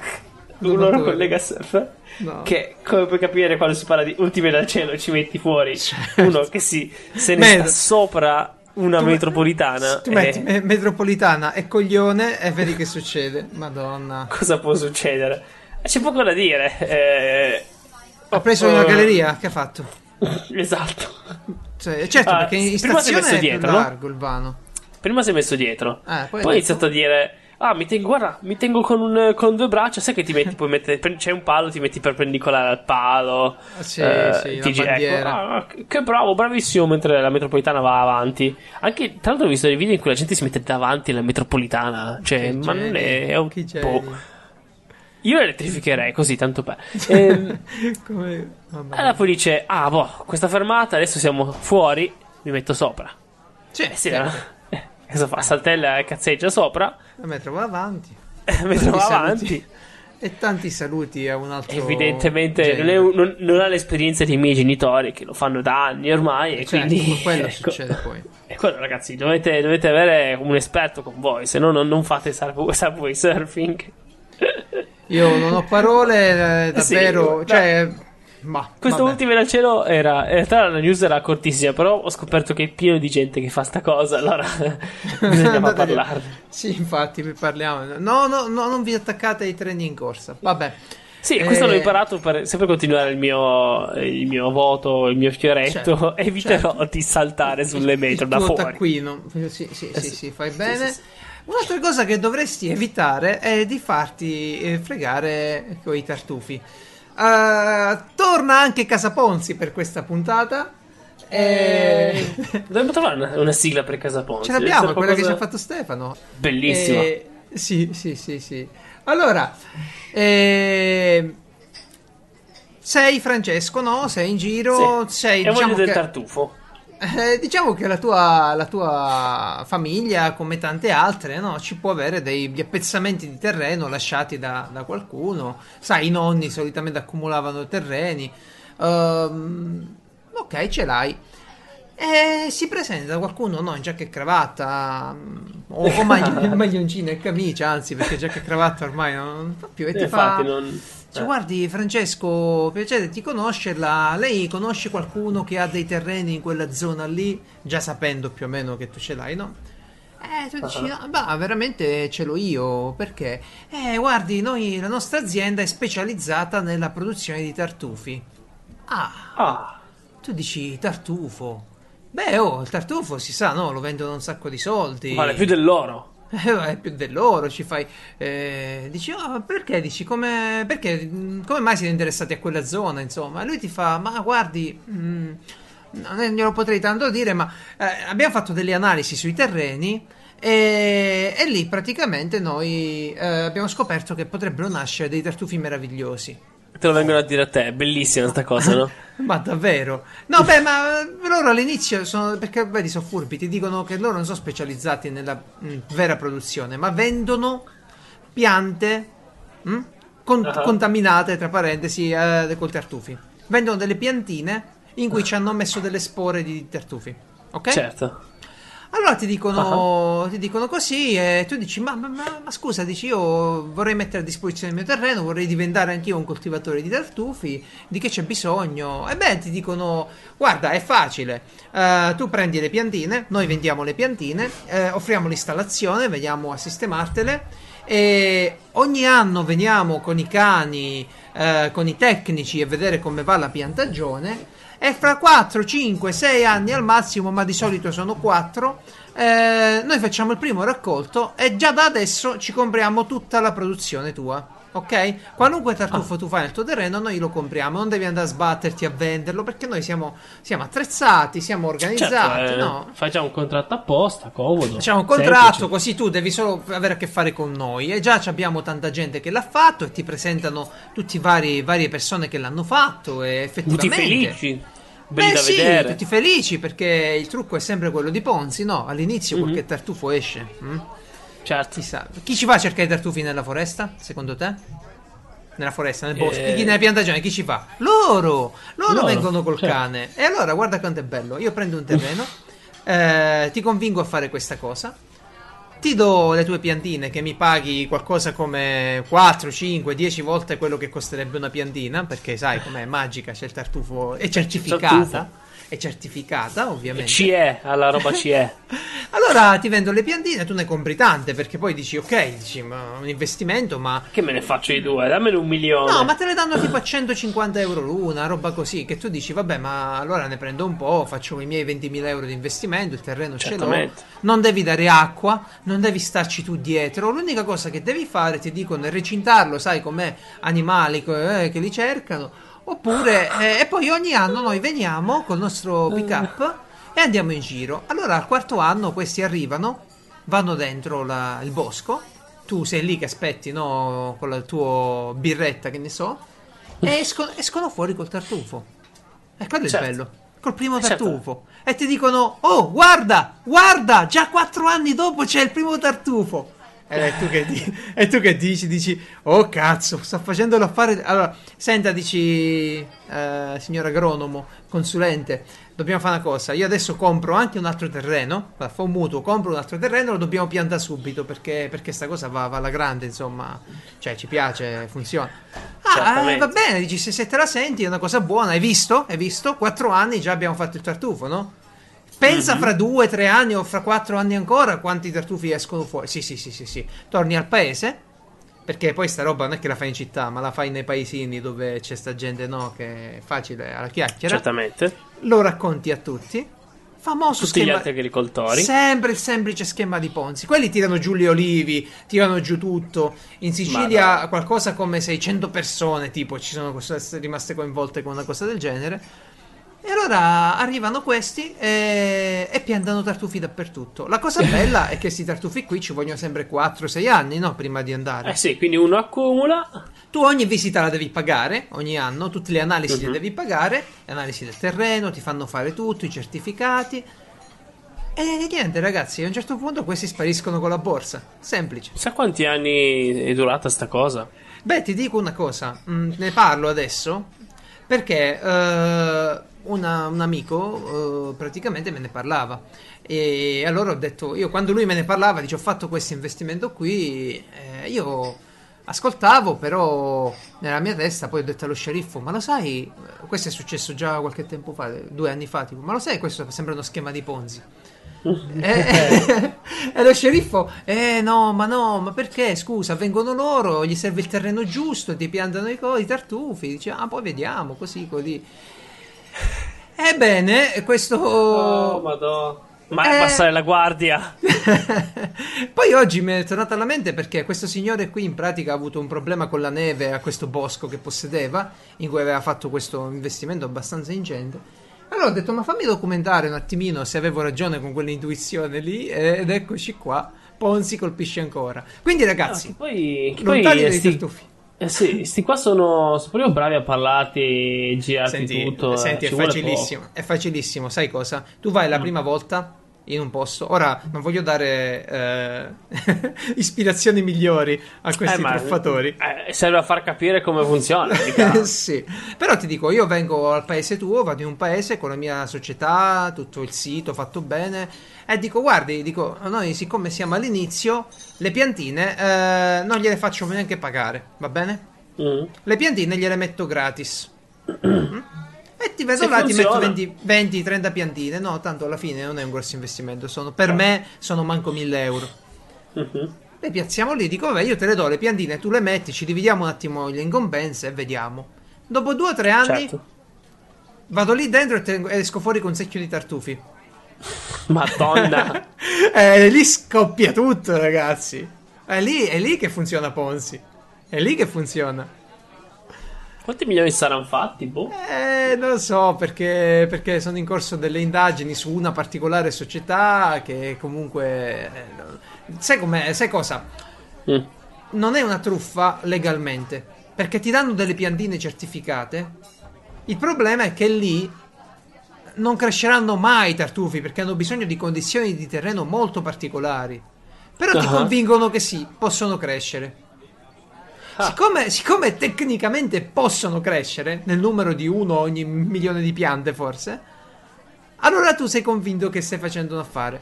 un loro collega surfer. No. Che come puoi capire quando si parla di ultime dal cielo ci metti fuori Certo. uno che si se ne Metro. sta sopra una Tu- metropolitana Tu e metti me- metropolitana e coglione e vedi che succede. Madonna. cosa può succedere? C'è poco da dire. eh, Ha preso una galleria? Che ha fatto? Esatto. Cioè, certo, Ah, perché in prima si è stazione è dietro, largo il vano. Prima si è messo dietro, Ah, poi poi, ha iniziato a dire: Ah, mi tengo, guarda, mi tengo con, un- con due braccia. Sai che ti metti, puoi mettere, c'è un palo, ti metti perpendicolare al palo. Ah, sì, eh, sì, ti gi- ecco, ah, che- bravo, bravissimo. Mentre la metropolitana va avanti. Anche tra l'altro, ho visto dei video in cui la gente si mette davanti alla metropolitana. Cioè, Che ma non è, è un po'. Io elettrificherei così, tanto per. Ehm, Come... allora poi dice: Ah, boh, questa fermata, adesso siamo fuori. Mi metto sopra. Eh sì, no? Eh, cosa fa? Saltella e cazzeggia sopra. La metro va avanti. Mi Tanti trovo avanti. E tanti saluti a un altro. Evidentemente non, è non- non ha l'esperienza dei miei genitori che lo fanno da anni ormai. E Certo, quindi quello ecco. succede poi. E quello, ragazzi, dovete, dovete avere un esperto con voi, se no non, non fate sub- subway surfing. Io non ho parole, eh, Sì, davvero. no. cioè, ma. Questo vabbè. ultimo dal cielo era. In realtà la news era cortissima, però ho scoperto che è pieno di gente che fa sta cosa. Allora bisogna parlarne. Sì, infatti, vi parliamo. No, no, no, non vi attaccate ai treni in corsa. Vabbè. Sì, questo Eh, l'ho imparato per sempre continuare il mio, il mio voto, il mio fioretto. Certo, Eviterò di saltare sulle metro il da tuo fuori. taccuino. Sì, sì, sì, Eh sì, sì. fai Sì, bene. sì, sì. Un'altra cosa che dovresti evitare è di farti eh, fregare con i tartufi. Eh, torna anche Casa Ponzi per questa puntata. Eh, Dovremmo trovare una, una sigla per Casa Ponzi. ce l'abbiamo, quella essere che ci ha qualcosa- fatto Stefano. Bellissima. Eh, sì, sì, sì, sì. Allora, eh, sei Francesco, no? Sei in giro, Sì. sei E voglio diciamo del che, tartufo. Eh, diciamo che la tua, la tua famiglia, come tante altre, no? ci può avere degli appezzamenti di terreno lasciati da, da qualcuno. Sai, i nonni solitamente accumulavano terreni. Ehm, ok, ce l'hai. E si presenta qualcuno, no, in giacca e cravatta, mm, o, o magli- maglioncino e camicia, anzi, perché giacca e cravatta ormai non fa più. E ti fa, Infatti, non. Cioè, eh. guardi, Francesco, piacere di conoscerla. Lei conosce qualcuno che ha dei terreni in quella zona lì, già sapendo più o meno che tu ce l'hai, no? Eh, tu dici. "Ah, bah, veramente ce l'ho io, perché? Eh, guardi, noi, la nostra azienda è specializzata nella produzione di tartufi. Ah, Ah, tu dici tartufo. Beh, oh, il tartufo si sa, no? Lo vendono un sacco di soldi. vale più dell'oro. Eh, è più dell'oro, ci fai. eh, dici, oh, perché? Dici, come, perché? Come mai siete interessati a quella zona? Insomma, lui ti fa, ma guardi, mm, non glielo potrei tanto dire, ma eh, abbiamo fatto delle analisi sui terreni. E, e lì praticamente noi eh, abbiamo scoperto che potrebbero nascere dei tartufi meravigliosi. Te lo vengono a dire a te, è bellissima sta cosa, no? Ma davvero? No, beh, ma eh, loro all'inizio sono. Perché vedi, sono furbi, ti dicono che loro non sono specializzati nella mm, vera produzione, ma vendono piante mm, con- Ah. contaminate, tra parentesi, eh, col tartufi. Vendono delle piantine in cui ci hanno messo delle spore di tartufi. Ok? Certo. Allora ti dicono, ti dicono così e tu dici ma, ma- ma- scusa, dici io vorrei mettere a disposizione il mio terreno, vorrei diventare anch'io un coltivatore di tartufi, di che c'è bisogno? E beh ti dicono guarda è facile, eh, tu prendi le piantine, noi vendiamo le piantine, eh, offriamo l'installazione, veniamo a sistemartele e ogni anno veniamo con i cani, eh, con i tecnici a vedere come va la piantagione e fra 4, 5, 6 anni al massimo, ma di solito sono 4, eh, noi facciamo il primo raccolto e già da adesso ci compriamo tutta la produzione tua. Ok? Qualunque tartufo tu fai nel tuo terreno, noi lo compriamo. Non devi andare a sbatterti a venderlo perché noi siamo, siamo attrezzati, siamo organizzati. Certo, eh, no? Facciamo un contratto apposta, comodo. Facciamo un contratto semplice. così tu devi solo avere a che fare con noi e già abbiamo tanta gente che l'ha fatto e ti presentano tutte varie persone che l'hanno fatto e Tutti effettivamente felici, belli Beh, sì, vedere. tutti felici perché il trucco è sempre quello di Ponzi, no? All'inizio Mhm. qualche tartufo esce. mm? Certo. Chi sa. Chi ci va a cercare i tartufi nella foresta, secondo te? Nella foresta, nel bosco, Eh. nella piantagione, chi ci fa? Loro! Loro, Loro, vengono col certo. cane. E allora guarda quanto è bello. Io prendo un terreno, eh, ti convingo a fare questa cosa. Ti do le tue piantine che mi paghi qualcosa come 4, 5, 10 volte quello che costerebbe una piantina, perché sai com'è magica, c'è il tartufo, è certificata. È certificata ovviamente. CE, alla roba CE. Allora ti vendo le piantine, tu ne compri tante perché poi dici ok, dici ma un investimento, ma Che me ne faccio i due? Dammene un milione. no, ma te le danno tipo a 150 euro l'una, roba così, che tu dici vabbè, ma allora ne prendo un po', faccio i miei 20.000 euro di investimento, il terreno ce l'ho, Certamente. non devi dare acqua, non devi starci tu dietro, l'unica cosa che devi fare, ti dicono, è recintarlo, sai com'è, animali eh, che li cercano, oppure, eh, e poi ogni anno noi veniamo col nostro pick up e andiamo in giro. Allora al quarto anno questi arrivano, vanno dentro la- il bosco, tu sei lì che aspetti, no, con la tua birretta, che ne so, e escono, escono fuori col tartufo. E quello è il Certo. bello. Col primo Certo. tartufo. E ti dicono: Oh, guarda, guarda, già quattro anni dopo c'è il primo tartufo. E tu che, di- e tu che dici? Dici, oh cazzo, sto facendo l'affare. Allora, senta, dici, eh, signor agronomo, consulente, dobbiamo fare una cosa. Io adesso compro anche un altro terreno. Fa un mutuo, compro un altro terreno, lo dobbiamo piantare subito perché, perché sta cosa va, va alla grande, insomma. Cioè, ci piace, funziona. Ah, eh, va bene, dici, se, se te la senti è una cosa buona. Hai visto? Hai visto? Quattro anni già abbiamo fatto il tartufo, no? Pensa Mhm. fra due, tre anni o fra quattro anni ancora quanti tartufi escono fuori. Sì, sì, sì, sì, sì. Torni al paese, perché poi sta roba non è che la fai in città, ma la fai nei paesini dove c'è sta gente, no, che è facile alla chiacchiera. Certamente. Lo racconti a tutti. Famoso Tutti gli schema... altri agricoltori. Sempre il semplice schema di Ponzi. Quelli tirano giù gli olivi, tirano giù tutto. In Sicilia qualcosa come 600 persone, tipo, ci sono rimaste coinvolte con una cosa del genere. E allora arrivano questi e, e piantano tartufi dappertutto. La cosa bella è che questi tartufi qui ci vogliono sempre 4-6 anni, no? Prima di andare. Eh sì, quindi uno accumula. Tu ogni visita la devi pagare, ogni anno, tutte le analisi le Mhm. devi pagare, le analisi del terreno, ti fanno fare tutto, i certificati. E niente ragazzi, a un certo punto questi spariscono con la borsa. Semplice. Sa quanti anni è durata sta cosa? Beh, ti dico una cosa, mm, ne parlo adesso perché eh, una- un amico eh, praticamente me ne parlava. E allora ho detto, io quando lui me ne parlava, dice ho fatto questo investimento qui, eh, io ascoltavo, però nella mia testa poi ho detto allo sceriffo, ma lo sai, questo è successo già qualche tempo fa, due anni fa, tipo, ma lo sai, questo sembra uno schema di Ponzi. e, e lo sceriffo, eh no, ma no, ma perché? Scusa, vengono loro, gli serve il terreno giusto, ti piantano i, co- i tartufi, dice, ah, poi vediamo, così, così. Ebbene, questo... Oh, madò. Ma Eh. passare la guardia. Poi oggi mi è tornata alla mente perché questo signore qui in pratica ha avuto un problema con la neve a questo bosco che possedeva, in cui aveva fatto questo investimento abbastanza ingente. Allora ho detto, ma fammi documentare un attimino se avevo ragione con quell'intuizione lì, eh, ed eccoci qua, Ponzi colpisce ancora. Quindi Ah, ragazzi, che poi, che poi lontani eh, dai sti, tartufi. Eh sì, sti qua sono, sono proprio bravi a parlarti, girarti Senti, tutto. eh, senti, ci è facilissimo, è facilissimo, sai cosa? Tu vai Mm. la prima volta in un posto, ora non voglio dare eh, ispirazioni migliori a questi Eh, truffatori. eh, serve a far capire come funziona. sì, però ti dico, io vengo al paese tuo, vado in un paese con la mia società, tutto il sito fatto bene, e dico, guardi, dico, noi siccome siamo all'inizio, le piantine eh, non gliele faccio neanche pagare, va bene? Mm. Le piantine gliele metto gratis. Mm? E ti vedo Se là, ti metto funziona. 20-30 piantine. No, tanto alla fine non è un grosso investimento. Sono, per me sono manco 1000 euro. Mhm. Le piazziamo lì, dico, vabbè, io te le do le piantine, tu le metti, ci dividiamo un attimo le incombenze e vediamo. Dopo due o tre anni Certo. vado lì dentro e, tengo- esco fuori con un secchio di tartufi. Madonna. Eh, lì scoppia tutto, ragazzi. È lì, è lì che funziona Ponzi. È lì che funziona. Quanti milioni saranno fatti? Boh. Eh, non lo so perché, perché sono in corso delle indagini su una particolare società che comunque... eh, sai? Sai cosa? Mm. Non è una truffa legalmente perché ti danno delle piantine certificate. Il problema è che lì non cresceranno mai i tartufi perché hanno bisogno di condizioni di terreno molto particolari. Però ti Ah. convincono che sì, possono crescere. Siccome, siccome tecnicamente possono crescere nel numero di uno ogni milione di piante, forse, allora tu sei convinto che stai facendo un affare.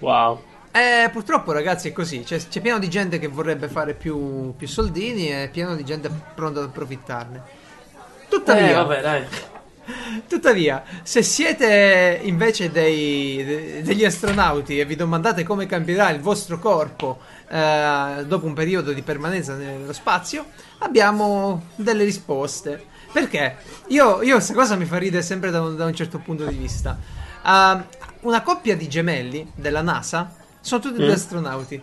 Wow. Eh, purtroppo, ragazzi, è così. C'è, c'è pieno di gente che vorrebbe fare più, più soldini e pieno di gente pronta ad approfittarne. Tuttavia, Eh, vabbè, dai. Tuttavia, se siete invece dei- de- degli astronauti e vi domandate come cambierà il vostro corpo eh, dopo un periodo di permanenza nello spazio, abbiamo delle risposte. Perché? Io, io questa cosa mi fa ridere sempre da un, da un certo punto di vista. Ah, una coppia di gemelli della NASA sono tutti due Mm. astronauti.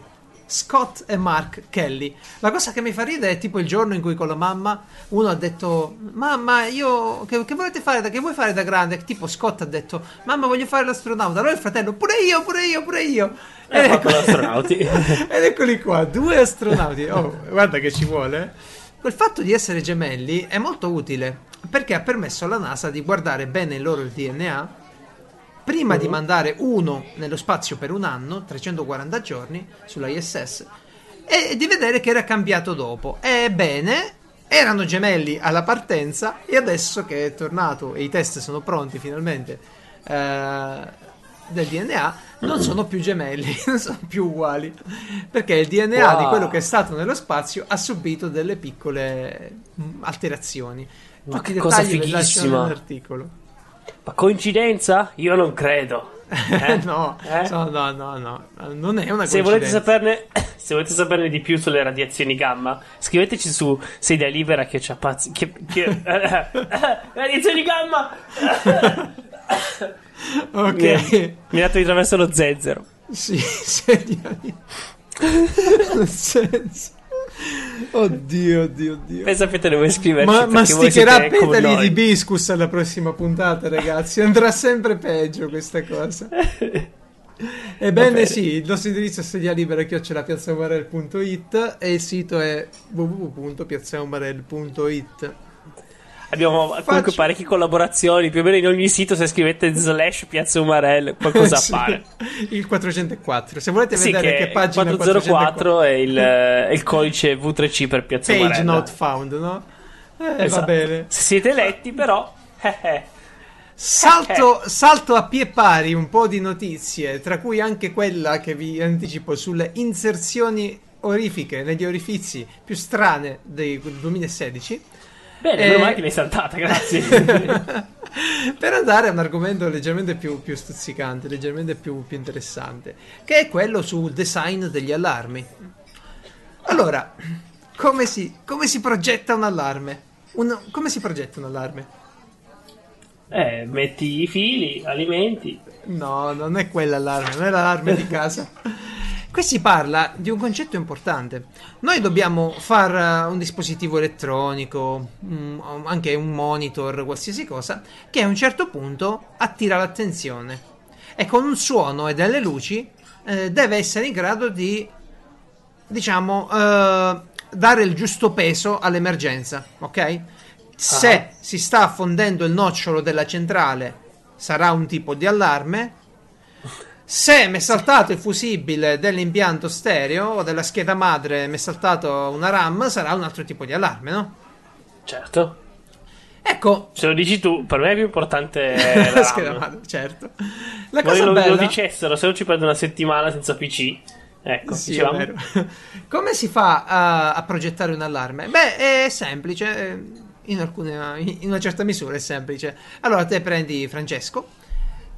Scott e Mark Kelly. La cosa che mi fa ridere è tipo il giorno in cui con la mamma uno ha detto: Mamma, io che, che volete fare? Da, che vuoi fare da grande? Tipo Scott ha detto: Mamma, voglio fare l'astronauta. Allora il fratello, pure io, pure io, pure io. E ha fatto l'astronauti. Ed eccoli qua, due astronauti. Oh, guarda che ci vuole. Quel fatto di essere gemelli è molto utile perché ha permesso alla NASA di guardare bene il loro DNA prima di mandare uno nello spazio per un anno, 340 giorni, sulla ISS, e di vedere che era cambiato dopo. Ebbene, erano gemelli alla partenza e adesso che è tornato e i test sono pronti finalmente eh, del DNA, non sono più gemelli, non sono più uguali. Perché il DNA di Wow. quello che è stato nello spazio ha subito delle piccole mm, alterazioni. Ma Tutti i dettagli vi lascio nell'articolo. Ma coincidenza? Io non credo. Eh? no, Eh? no, no, no, no, non è una Se volete, saperne, se volete saperne di più sulle radiazioni gamma, scriveteci su Se idea libera che c'ha pazzi. Che, che, radiazioni gamma! Ok, Mi, mi ha dato di traverso lo zenzero. sì, segnali. Nel senso. Oddio, oddio, oddio. Pensa che te ne vuoi scriverci Ma masticherà petali di biscus alla prossima puntata, ragazzi. Andrà sempre peggio questa cosa. Ebbene bene. sì, il nostro indirizzo è sedialibera.it e il sito è www.piazzaumarel.it Abbiamo comunque Faccio- parecchie collaborazioni. Più o meno in ogni sito, se scrivete slash Piazza Umarell, qualcosa Sì, appare. Il 404. Se volete Sì, vedere che che pagina 404 è il, è il codice V3C per Piazza Page Umarell. not found, no? Eh, va Esatto. bene. Se siete eletti, però. eh, eh. Salto, salto a pie pari un po' di notizie, tra cui anche quella che vi anticipo sulle inserzioni orifiche negli orifizi più strane del 2016. Bene, Eh, meno male che l'hai saltata, grazie. per andare a un argomento leggermente più, più stuzzicante, leggermente più, più interessante, che è quello sul design degli allarmi. Allora, come si, come si progetta un allarme? Un- come si progetta un allarme? eh, metti i fili, alimenti. No, non è quell'allarme, non è l'allarme di casa. Qui si parla di un concetto importante. Noi dobbiamo fare un dispositivo elettronico, mm, anche un monitor, qualsiasi cosa, che a un certo punto attira l'attenzione e con un suono e delle luci eh, deve essere in grado di, diciamo, eh, dare il giusto peso all'emergenza, ok? Se Ah. si sta fondendo il nocciolo della centrale, sarà un tipo di allarme. Se mi è saltato il fusibile dell'impianto stereo o della scheda madre, mi è saltato una RAM, sarà un altro tipo di allarme, no? Certo. Ecco, Se lo dici tu, per me è più importante la la scheda madre, certo. La Voi cosa lo, lo bella dicessero, se no ci prende una settimana senza PC. Ecco, Sì, vero. Come si fa a, a progettare un allarme? Beh, è semplice, eh, in, alcune, in una certa misura è semplice. Allora, te prendi Francesco,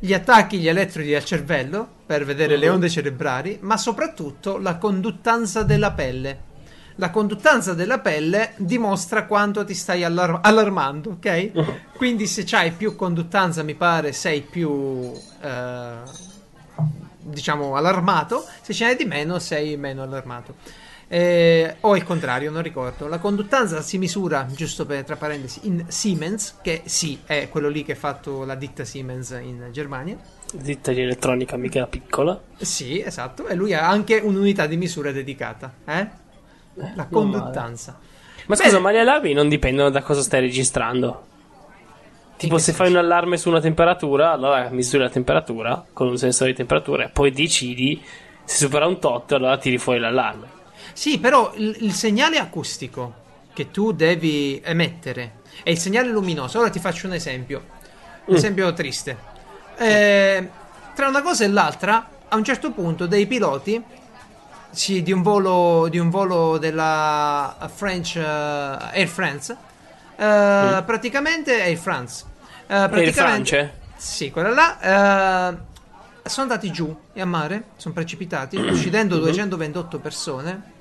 gli attacchi gli elettrodi al cervello per vedere le Mhm. onde cerebrali, ma soprattutto la conduttanza della pelle. La conduttanza della pelle dimostra quanto ti stai allar- allarmando, ok? Quindi se c'hai più conduttanza, mi pare, sei più... eh, diciamo allarmato, se ce n'è di meno sei meno allarmato. Eh, o il contrario, non ricordo. La conduttanza si misura, giusto per tra parentesi, in Siemens, che sì, è quello lì che ha fatto la ditta Siemens in Germania. Ditta di elettronica mica piccola. Sì, esatto, e lui ha anche un'unità di misura dedicata, eh? La non conduttanza. Ma scusa, ma gli allarmi non dipendono da cosa stai registrando? Tipo, se senso? fai un allarme su una temperatura, allora misuri la temperatura con un sensore di temperatura e poi decidi se supera un tot, allora tiri fuori l'allarme. Sì, però il, il segnale acustico che tu devi emettere è il segnale luminoso. Ora ti faccio un esempio, un Mm. esempio triste. Eh, tra una cosa e l'altra, a un certo punto, dei piloti sì, di un volo, di un volo della French eh, Air France, eh, praticamente Air France, Air praticamente, France? sì, quella là. sono andati giù e a mare, sono precipitati, uccidendo 228 persone.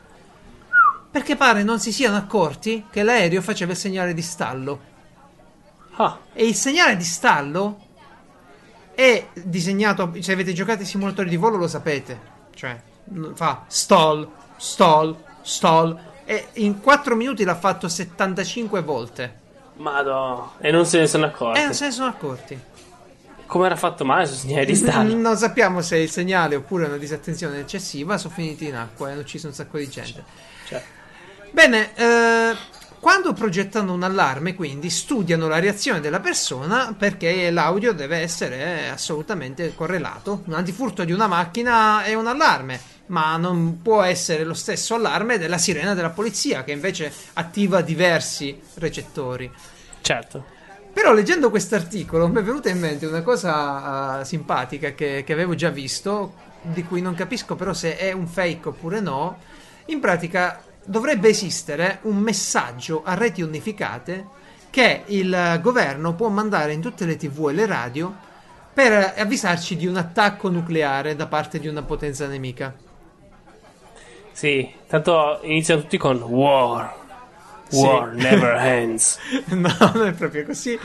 Perché pare non si siano accorti che l'aereo faceva il segnale di stallo. Ah, E il segnale di stallo è disegnato. Se avete giocato ai simulatori di volo, lo sapete. Cioè, fa stall, stall, stall. E in 4 minuti l'ha fatto 75 volte. madò. E non se ne sono accorti. E non se ne sono accorti. Come era fatto male su segnale di stallo? Non sappiamo se è il segnale oppure una disattenzione eccessiva. Sono finiti in acqua e hanno ucciso un sacco di gente. Cioè, Bene, eh, quando progettano un allarme, quindi studiano la reazione della persona perché l'audio deve essere assolutamente correlato. Un antifurto di una macchina è un allarme, ma non può essere lo stesso allarme della sirena della polizia, che invece attiva diversi recettori. certo. Però leggendo quest'articolo mi è venuta in mente una cosa eh, simpatica che, che avevo già visto, di cui non capisco però se è un fake oppure no. In pratica dovrebbe esistere un messaggio a reti unificate che il governo può mandare in tutte le tv e le radio per avvisarci di un attacco nucleare da parte di una potenza nemica. Sì, tanto iniziano tutti con War. War Sì. never ends. No, non è proprio così.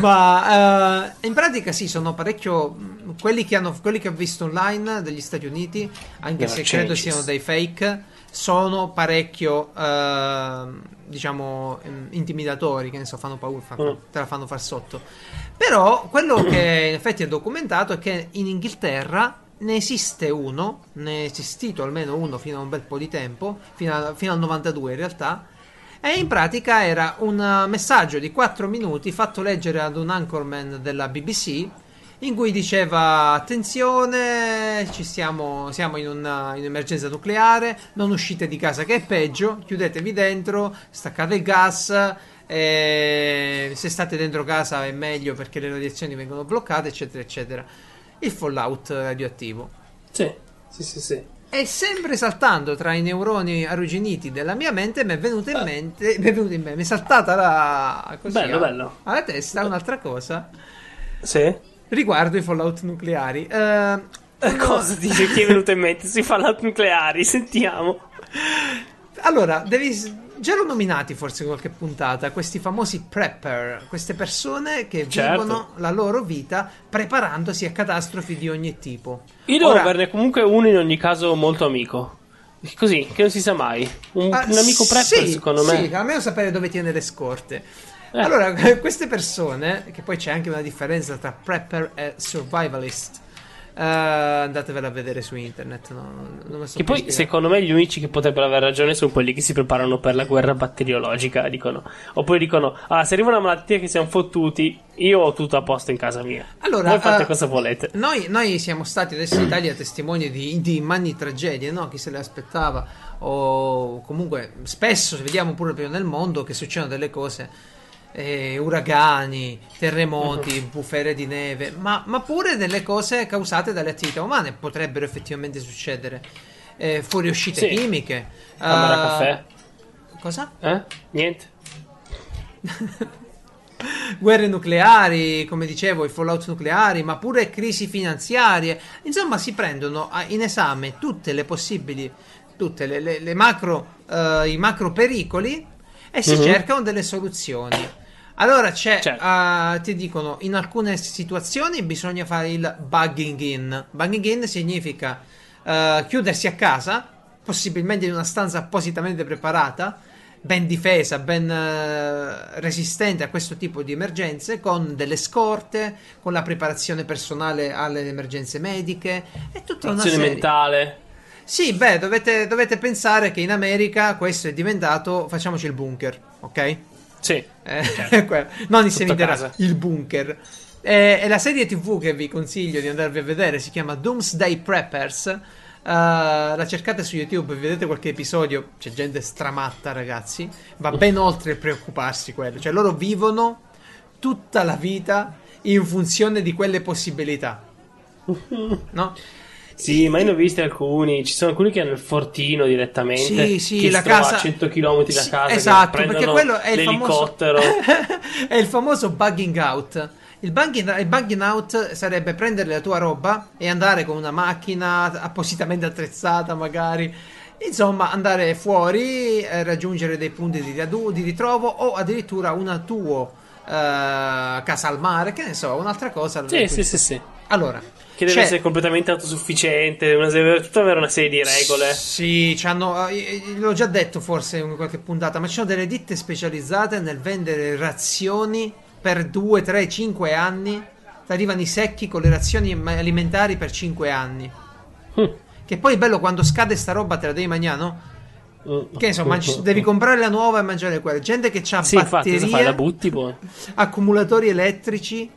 Ma eh, in pratica sì, sono parecchio. Quelli che, hanno, quelli che ho visto online degli Stati Uniti, anche Never se credo changes. siano dei fake, sono parecchio, eh, diciamo, ehm, intimidatori. Che ne so, fanno paura, fanno- Mm. te la fanno far sotto. Però quello che in effetti è documentato è che in Inghilterra ne esiste uno, ne è esistito almeno uno fino a un bel po' di tempo, fino, a- fino al 92 in realtà. E in pratica era un messaggio di 4 minuti fatto leggere ad un anchorman della BBC in cui diceva attenzione, ci stiamo, siamo in, una, in un'emergenza nucleare, non uscite di casa che è peggio, chiudetevi dentro, staccate il gas, eh, se state dentro casa è meglio perché le radiazioni vengono bloccate, eccetera, eccetera. Il fallout radioattivo. Sì, sì, sì, sì. E sempre saltando tra i neuroni arrugginiti della mia mente mi è venuta in mente, mi è venuta in mente, mi è saltata la, così, Bello, a- bello. alla testa un'altra cosa Sì? Riguardo i fallout nucleari. Eh, Cosa dice chi è venuto in mente sui fallout nucleari? Sentiamo. Allora, devi. Già l'ho nominati forse in qualche puntata, questi famosi prepper, queste persone che Certo. vivono la loro vita preparandosi a catastrofi di ogni tipo. Io devo Ora- averne comunque uno in ogni caso molto amico. Così, che non si sa mai. Un, Ah, un amico prepper, sì, secondo me. Sì, almeno sapere dove tiene le scorte. Eh. Allora, queste persone, che poi c'è anche una differenza tra prepper e survivalist. eh, andatevela a vedere su internet. no, non so Che poi, spiegare. secondo me, gli unici che potrebbero aver ragione sono quelli che si preparano per la guerra batteriologica. Dicono. Oppure dicono: Ah, se arriva una malattia che siamo fottuti, io ho tutto a posto in casa mia. Allora, Voi fate eh, cosa volete. Noi, noi siamo stati adesso in Italia testimoni di, di immani tragedie, no? Chi se le aspettava? O comunque spesso vediamo pure nel mondo che succedono delle cose. Eh, uragani, terremoti, bufere di neve, ma, ma pure delle cose causate dalle attività umane potrebbero effettivamente succedere. Eh, fuoriuscite Sì. chimiche, Camera eh, caffè. Cosa? Eh? Niente. guerre nucleari, come dicevo, i fallout nucleari, ma pure crisi finanziarie. Insomma, si prendono in esame tutte le possibili, tutte le, le- le macro, eh, i macro pericoli e si Mhm. cercano delle soluzioni. Allora c'è, Certo. eh, ti dicono, in alcune situazioni bisogna fare il bugging in. Bugging in significa eh, chiudersi a casa, possibilmente in una stanza appositamente preparata, ben difesa, ben eh, resistente a questo tipo di emergenze, con delle scorte, con la preparazione personale alle emergenze mediche e tutta una serie. mentale. Sì, beh, dovete, dovete pensare che in America questo è diventato, facciamoci il bunker, ok? Sì. Eh, non il Sotto seminterrato, casa. il bunker. Eh, e la serie TV che vi consiglio di andarvi a vedere si chiama Doomsday Preppers. Eh, la cercate su YouTube, vedete qualche episodio. C'è gente stramatta, ragazzi. Va ben oltre il preoccuparsi quello. Cioè, loro vivono tutta la vita in funzione di quelle possibilità. No? Sì, ma io ne ho visti alcuni. Ci sono alcuni che hanno il fortino direttamente. Sì, sì, che la casa a 100 km da Sì, casa. Esatto, perché quello è il famoso è il famoso bugging out. Il bugging, il bugging out sarebbe prendere la tua roba e andare con una macchina appositamente attrezzata, magari. Insomma, andare fuori, eh, raggiungere dei punti di, riadu- di ritrovo o addirittura una tua eh, casa al mare, che ne so, un'altra cosa. Sì, sì, sì, sì. Allora, Che deve c'è- essere completamente autosufficiente. Deve tutto avere una serie di regole. Sì, c'hanno, eh, l'ho già detto forse in qualche puntata, ma ci sono delle ditte specializzate nel vendere razioni per 2, 3, 5 anni. Arrivano i secchi con le razioni alimentari per 5 anni. Mm. Che poi è bello quando scade sta roba te la devi mangiare, no? Mm. Che insomma, devi comprare la nuova e mangiare quella. Gente che ha Sì, infatti, cosa fai? La batterie, butti poi. accumulatori elettrici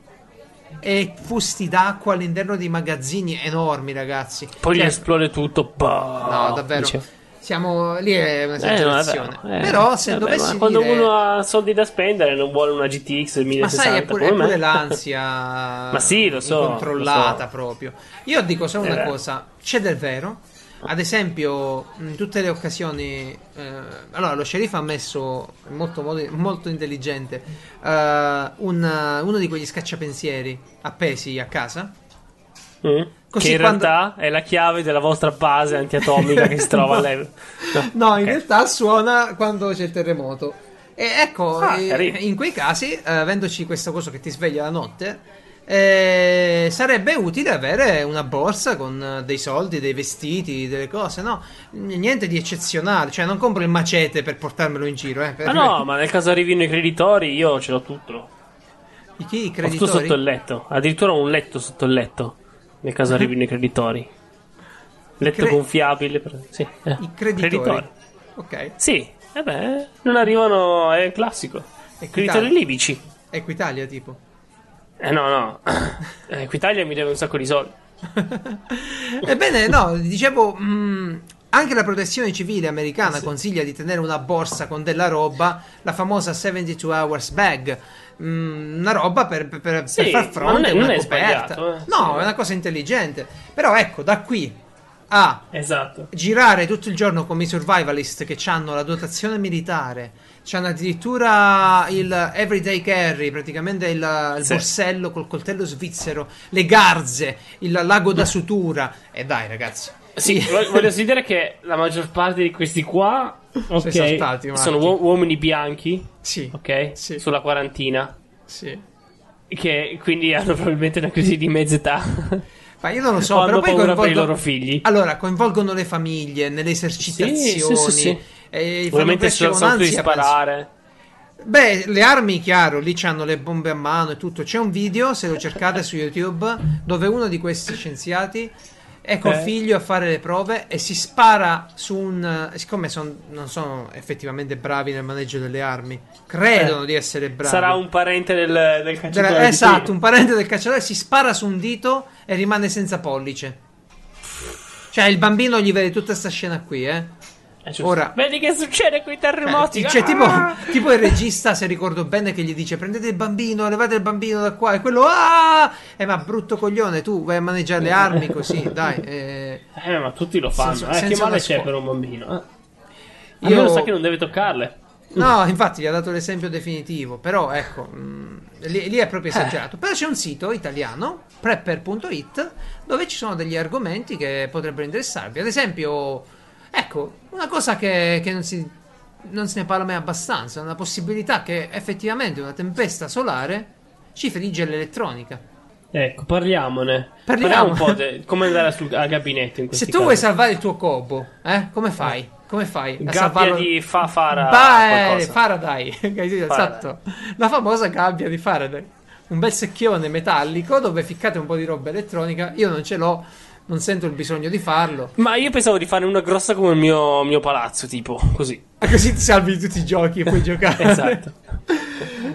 e fusti d'acqua all'interno di magazzini enormi, ragazzi. Poi Cioè, esplode tutto. Bah, No, davvero. dice. Siamo lì è Eh, un'esagerazione. vero, eh. Però se Vabbè, dovessi ma quando dire uno ha soldi da spendere non vuole una GTX del ma sai, 1060 è pure, è pure l'ansia Ma sì, lo so, incontrollata lo so. proprio. Io dico solo Eh, una cosa, c'è del vero. Ad esempio, in tutte le occasioni, eh, allora lo sceriffo ha messo in molto, modo- molto intelligente eh, un- uno di quegli scacciapensieri appesi a casa. Mm. Così che in quando- realtà è la chiave della vostra base antiatomica che si trova No. all'epoca. No, in Ok. realtà suona quando c'è il terremoto. E ecco, Ah, in quei casi, eh, avendoci questa cosa che ti sveglia la notte, eh, sarebbe utile avere una borsa con eh, dei soldi, dei vestiti, delle cose, no? Niente di eccezionale, cioè non compro il macete per portarmelo in giro, eh. per- Ah no, ma nel caso arrivino i creditori, io ce l'ho tutto. I chi? I Ho tutto creditori? sotto il letto. Addirittura un letto sotto il letto. Nel caso arrivino i creditori. Letto cre- gonfiabile. Per... Sì. eh. I creditori. Ok. Sì, e beh, non arrivano, è classico. Equitalia. Creditori libici. Equitalia, tipo. Eh no, no. Eh, Equitalia mi deve un sacco di soldi. Ebbene, no, dicevo, mh, Anche la protezione civile americana consiglia di tenere una borsa con della roba, la famosa 72 hours bag. Mm, una roba per, per- per Sì, far fronte a una non coperta. eh. No, Sì. è una cosa intelligente. Però ecco, da qui a Esatto. girare tutto il giorno come i survivalist che hanno la dotazione militare, hanno addirittura il everyday carry, praticamente il, il Sì. borsello col coltello svizzero, le garze, il lago da sutura. E dai, ragazzi. Sì, voglio considerare che la maggior parte di questi qua ok, saltati, Marchi. sono uo- uomini bianchi, Sì. ok? Sì. Sulla quarantina. Sì. Che quindi hanno probabilmente una crisi di mezza età. Ma io non lo so, però poi paura per i coinvolgono- loro figli. Allora, coinvolgono le famiglie nelle esercitazioni. Sì, sì, sì. E Ovviamente sono penso. sparare. Beh, le armi, chiaro, lì hanno le bombe a mano e tutto. C'è un video, se lo cercate su YouTube, dove uno di questi scienziati è col Eh. figlio a fare le prove e si spara su un... Siccome son- non sono effettivamente bravi nel maneggio delle armi, credono Eh. di essere bravi. Sarà un parente del, del Della- cacciatore. di esatto, prima. un parente del cacciatore si spara su un dito e rimane senza pollice. Cioè, il bambino gli vede tutta questa scena qui, eh. Eh. Ora- Vedi che succede con i terremoti? Eh, cioè, tipo, Ah! tipo il regista, se ricordo bene, che gli dice: Prendete il bambino, levate il bambino da qua. E quello, ah! Eh, ma brutto coglione, tu vai a maneggiare le armi così, dai. eh. Eh, ma tutti lo fanno. Senza- eh, che senza male una c'è per un bambino? Eh. Io- Almeno sa che non deve toccarle. No, infatti gli ha dato l'esempio definitivo, però ecco, mh, lì, lì è proprio Eh. esagerato. Però c'è un sito italiano, prepper.it, dove ci sono degli argomenti che potrebbero interessarvi. Ad esempio, ecco, una cosa che, che non, si, non se ne parla mai abbastanza, una possibilità che effettivamente una tempesta solare ci frigge l'elettronica. Ecco, parliamone. Parliamo. un po' di come andare sul, al gabinetto in Se tu vuoi casi. salvare il tuo cobo, eh, come fai? Come fai? Gabbia salvarlo? di fa fara Ba- qualcosa. Faraday, esatto. La famosa gabbia di Faraday. Un bel secchione metallico dove ficcate un po' di roba elettronica. Io non ce l'ho, non sento il bisogno di farlo. Ma io pensavo di fare una grossa come il mio, mio palazzo, tipo, così. Così ti salvi tutti i giochi e puoi giocare. Esatto.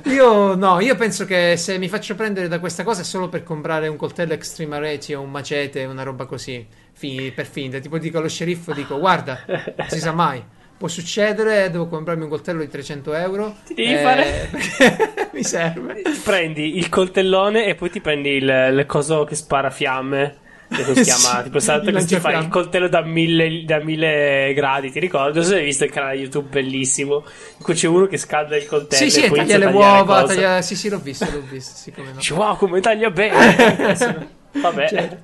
Io no, io penso che se mi faccio prendere da questa cosa è solo per comprare un coltello extreme areti o un macete, una roba così, fi- per finta. Tipo dico allo sceriffo, dico guarda, non si sa mai. Può succedere, devo comprarmi un coltello di 300 euro. Ti devi eh, fare- mi serve. Prendi il coltellone e poi ti prendi il, il coso che spara fiamme. Che si chiama? Sì, tipo, il che si fa il coltello da mille, da mille gradi, ti ricordo? Non se hai visto il canale YouTube bellissimo. In cui c'è uno che scalda il coltello Sì, sì, e poi taglia le uova, taglia- sì, sì, l'ho visto, l'ho visto, sì, come no. Dici, wow, come taglia bene. Vabbè. Certo.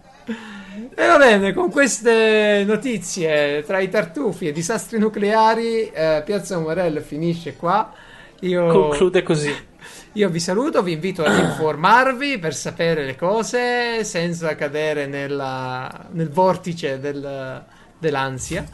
E va bene, con queste notizie tra i tartufi e disastri nucleari, eh, Piazza Umarell finisce qua. Io, Conclude così. Io vi saluto, vi invito ad informarvi per sapere le cose senza cadere nella- nel vortice del- dell'ansia.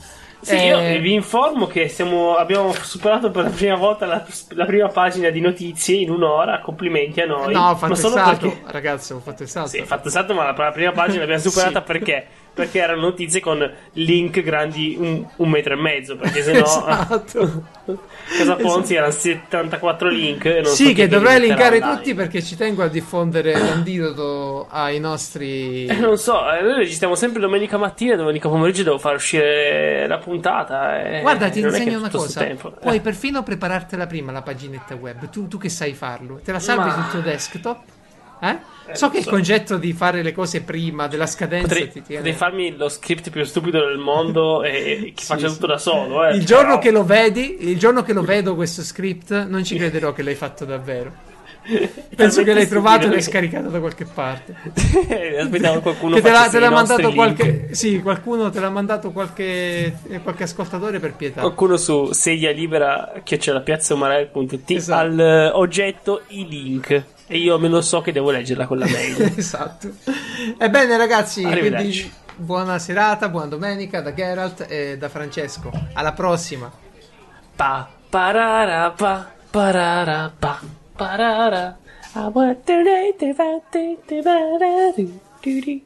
Sì, Eh, io vi informo che siamo- abbiamo superato per la prima volta la, la prima pagina di notizie in un'ora. Complimenti a noi. No, ho fatto Ma il salto, perché- ragazzi, ho fatto il salto. Sì, fatto esatto, ma la la prima pagina l'abbiamo superata Sì. perché? Perché erano notizie con link grandi un, un metro e mezzo. Perché sennò Esatto. Casa Ponzi erano 74 link. E non so Sì, chi che dovrei linkare online. tutti perché ci tengo a diffondere l'antidoto ai nostri. Eh, non so, eh, noi registriamo sempre domenica mattina domenica pomeriggio devo far uscire la puntata. e Guarda, ti non insegno una cosa. Puoi Eh. perfino preparartela prima la paginetta web. Tu, tu che sai farlo, te la salvi Ma- sul tuo desktop. Eh? so che il concetto di fare le cose prima della scadenza Potrei, ti tiene. potrei farmi lo script più stupido del mondo e, e che Sì, faccia sì. tutto da solo. Eh. Il giorno Però- che lo vedi, il giorno che lo vedo questo script, non ci crederò che l'hai fatto davvero. Penso che l'hai trovato e l'hai scaricato da qualche parte. Aspettavo qualcuno Che te l'ha, facesse te l'ha mandato qualche. Sì, qualcuno te l'ha mandato qualche, qualche ascoltatore per pietà. Qualcuno su sedia libera chiocciolapiazzaumarel.it Esatto. al eh, oggetto i link e io me lo so che devo leggerla con la mail. esatto. Ebbene, ragazzi, Arrivederci. quindi buona serata, buona domenica da Geralt e da Francesco. Alla prossima. pa parara pa parara pa parara I want to rate the fate the bara- do- do- do.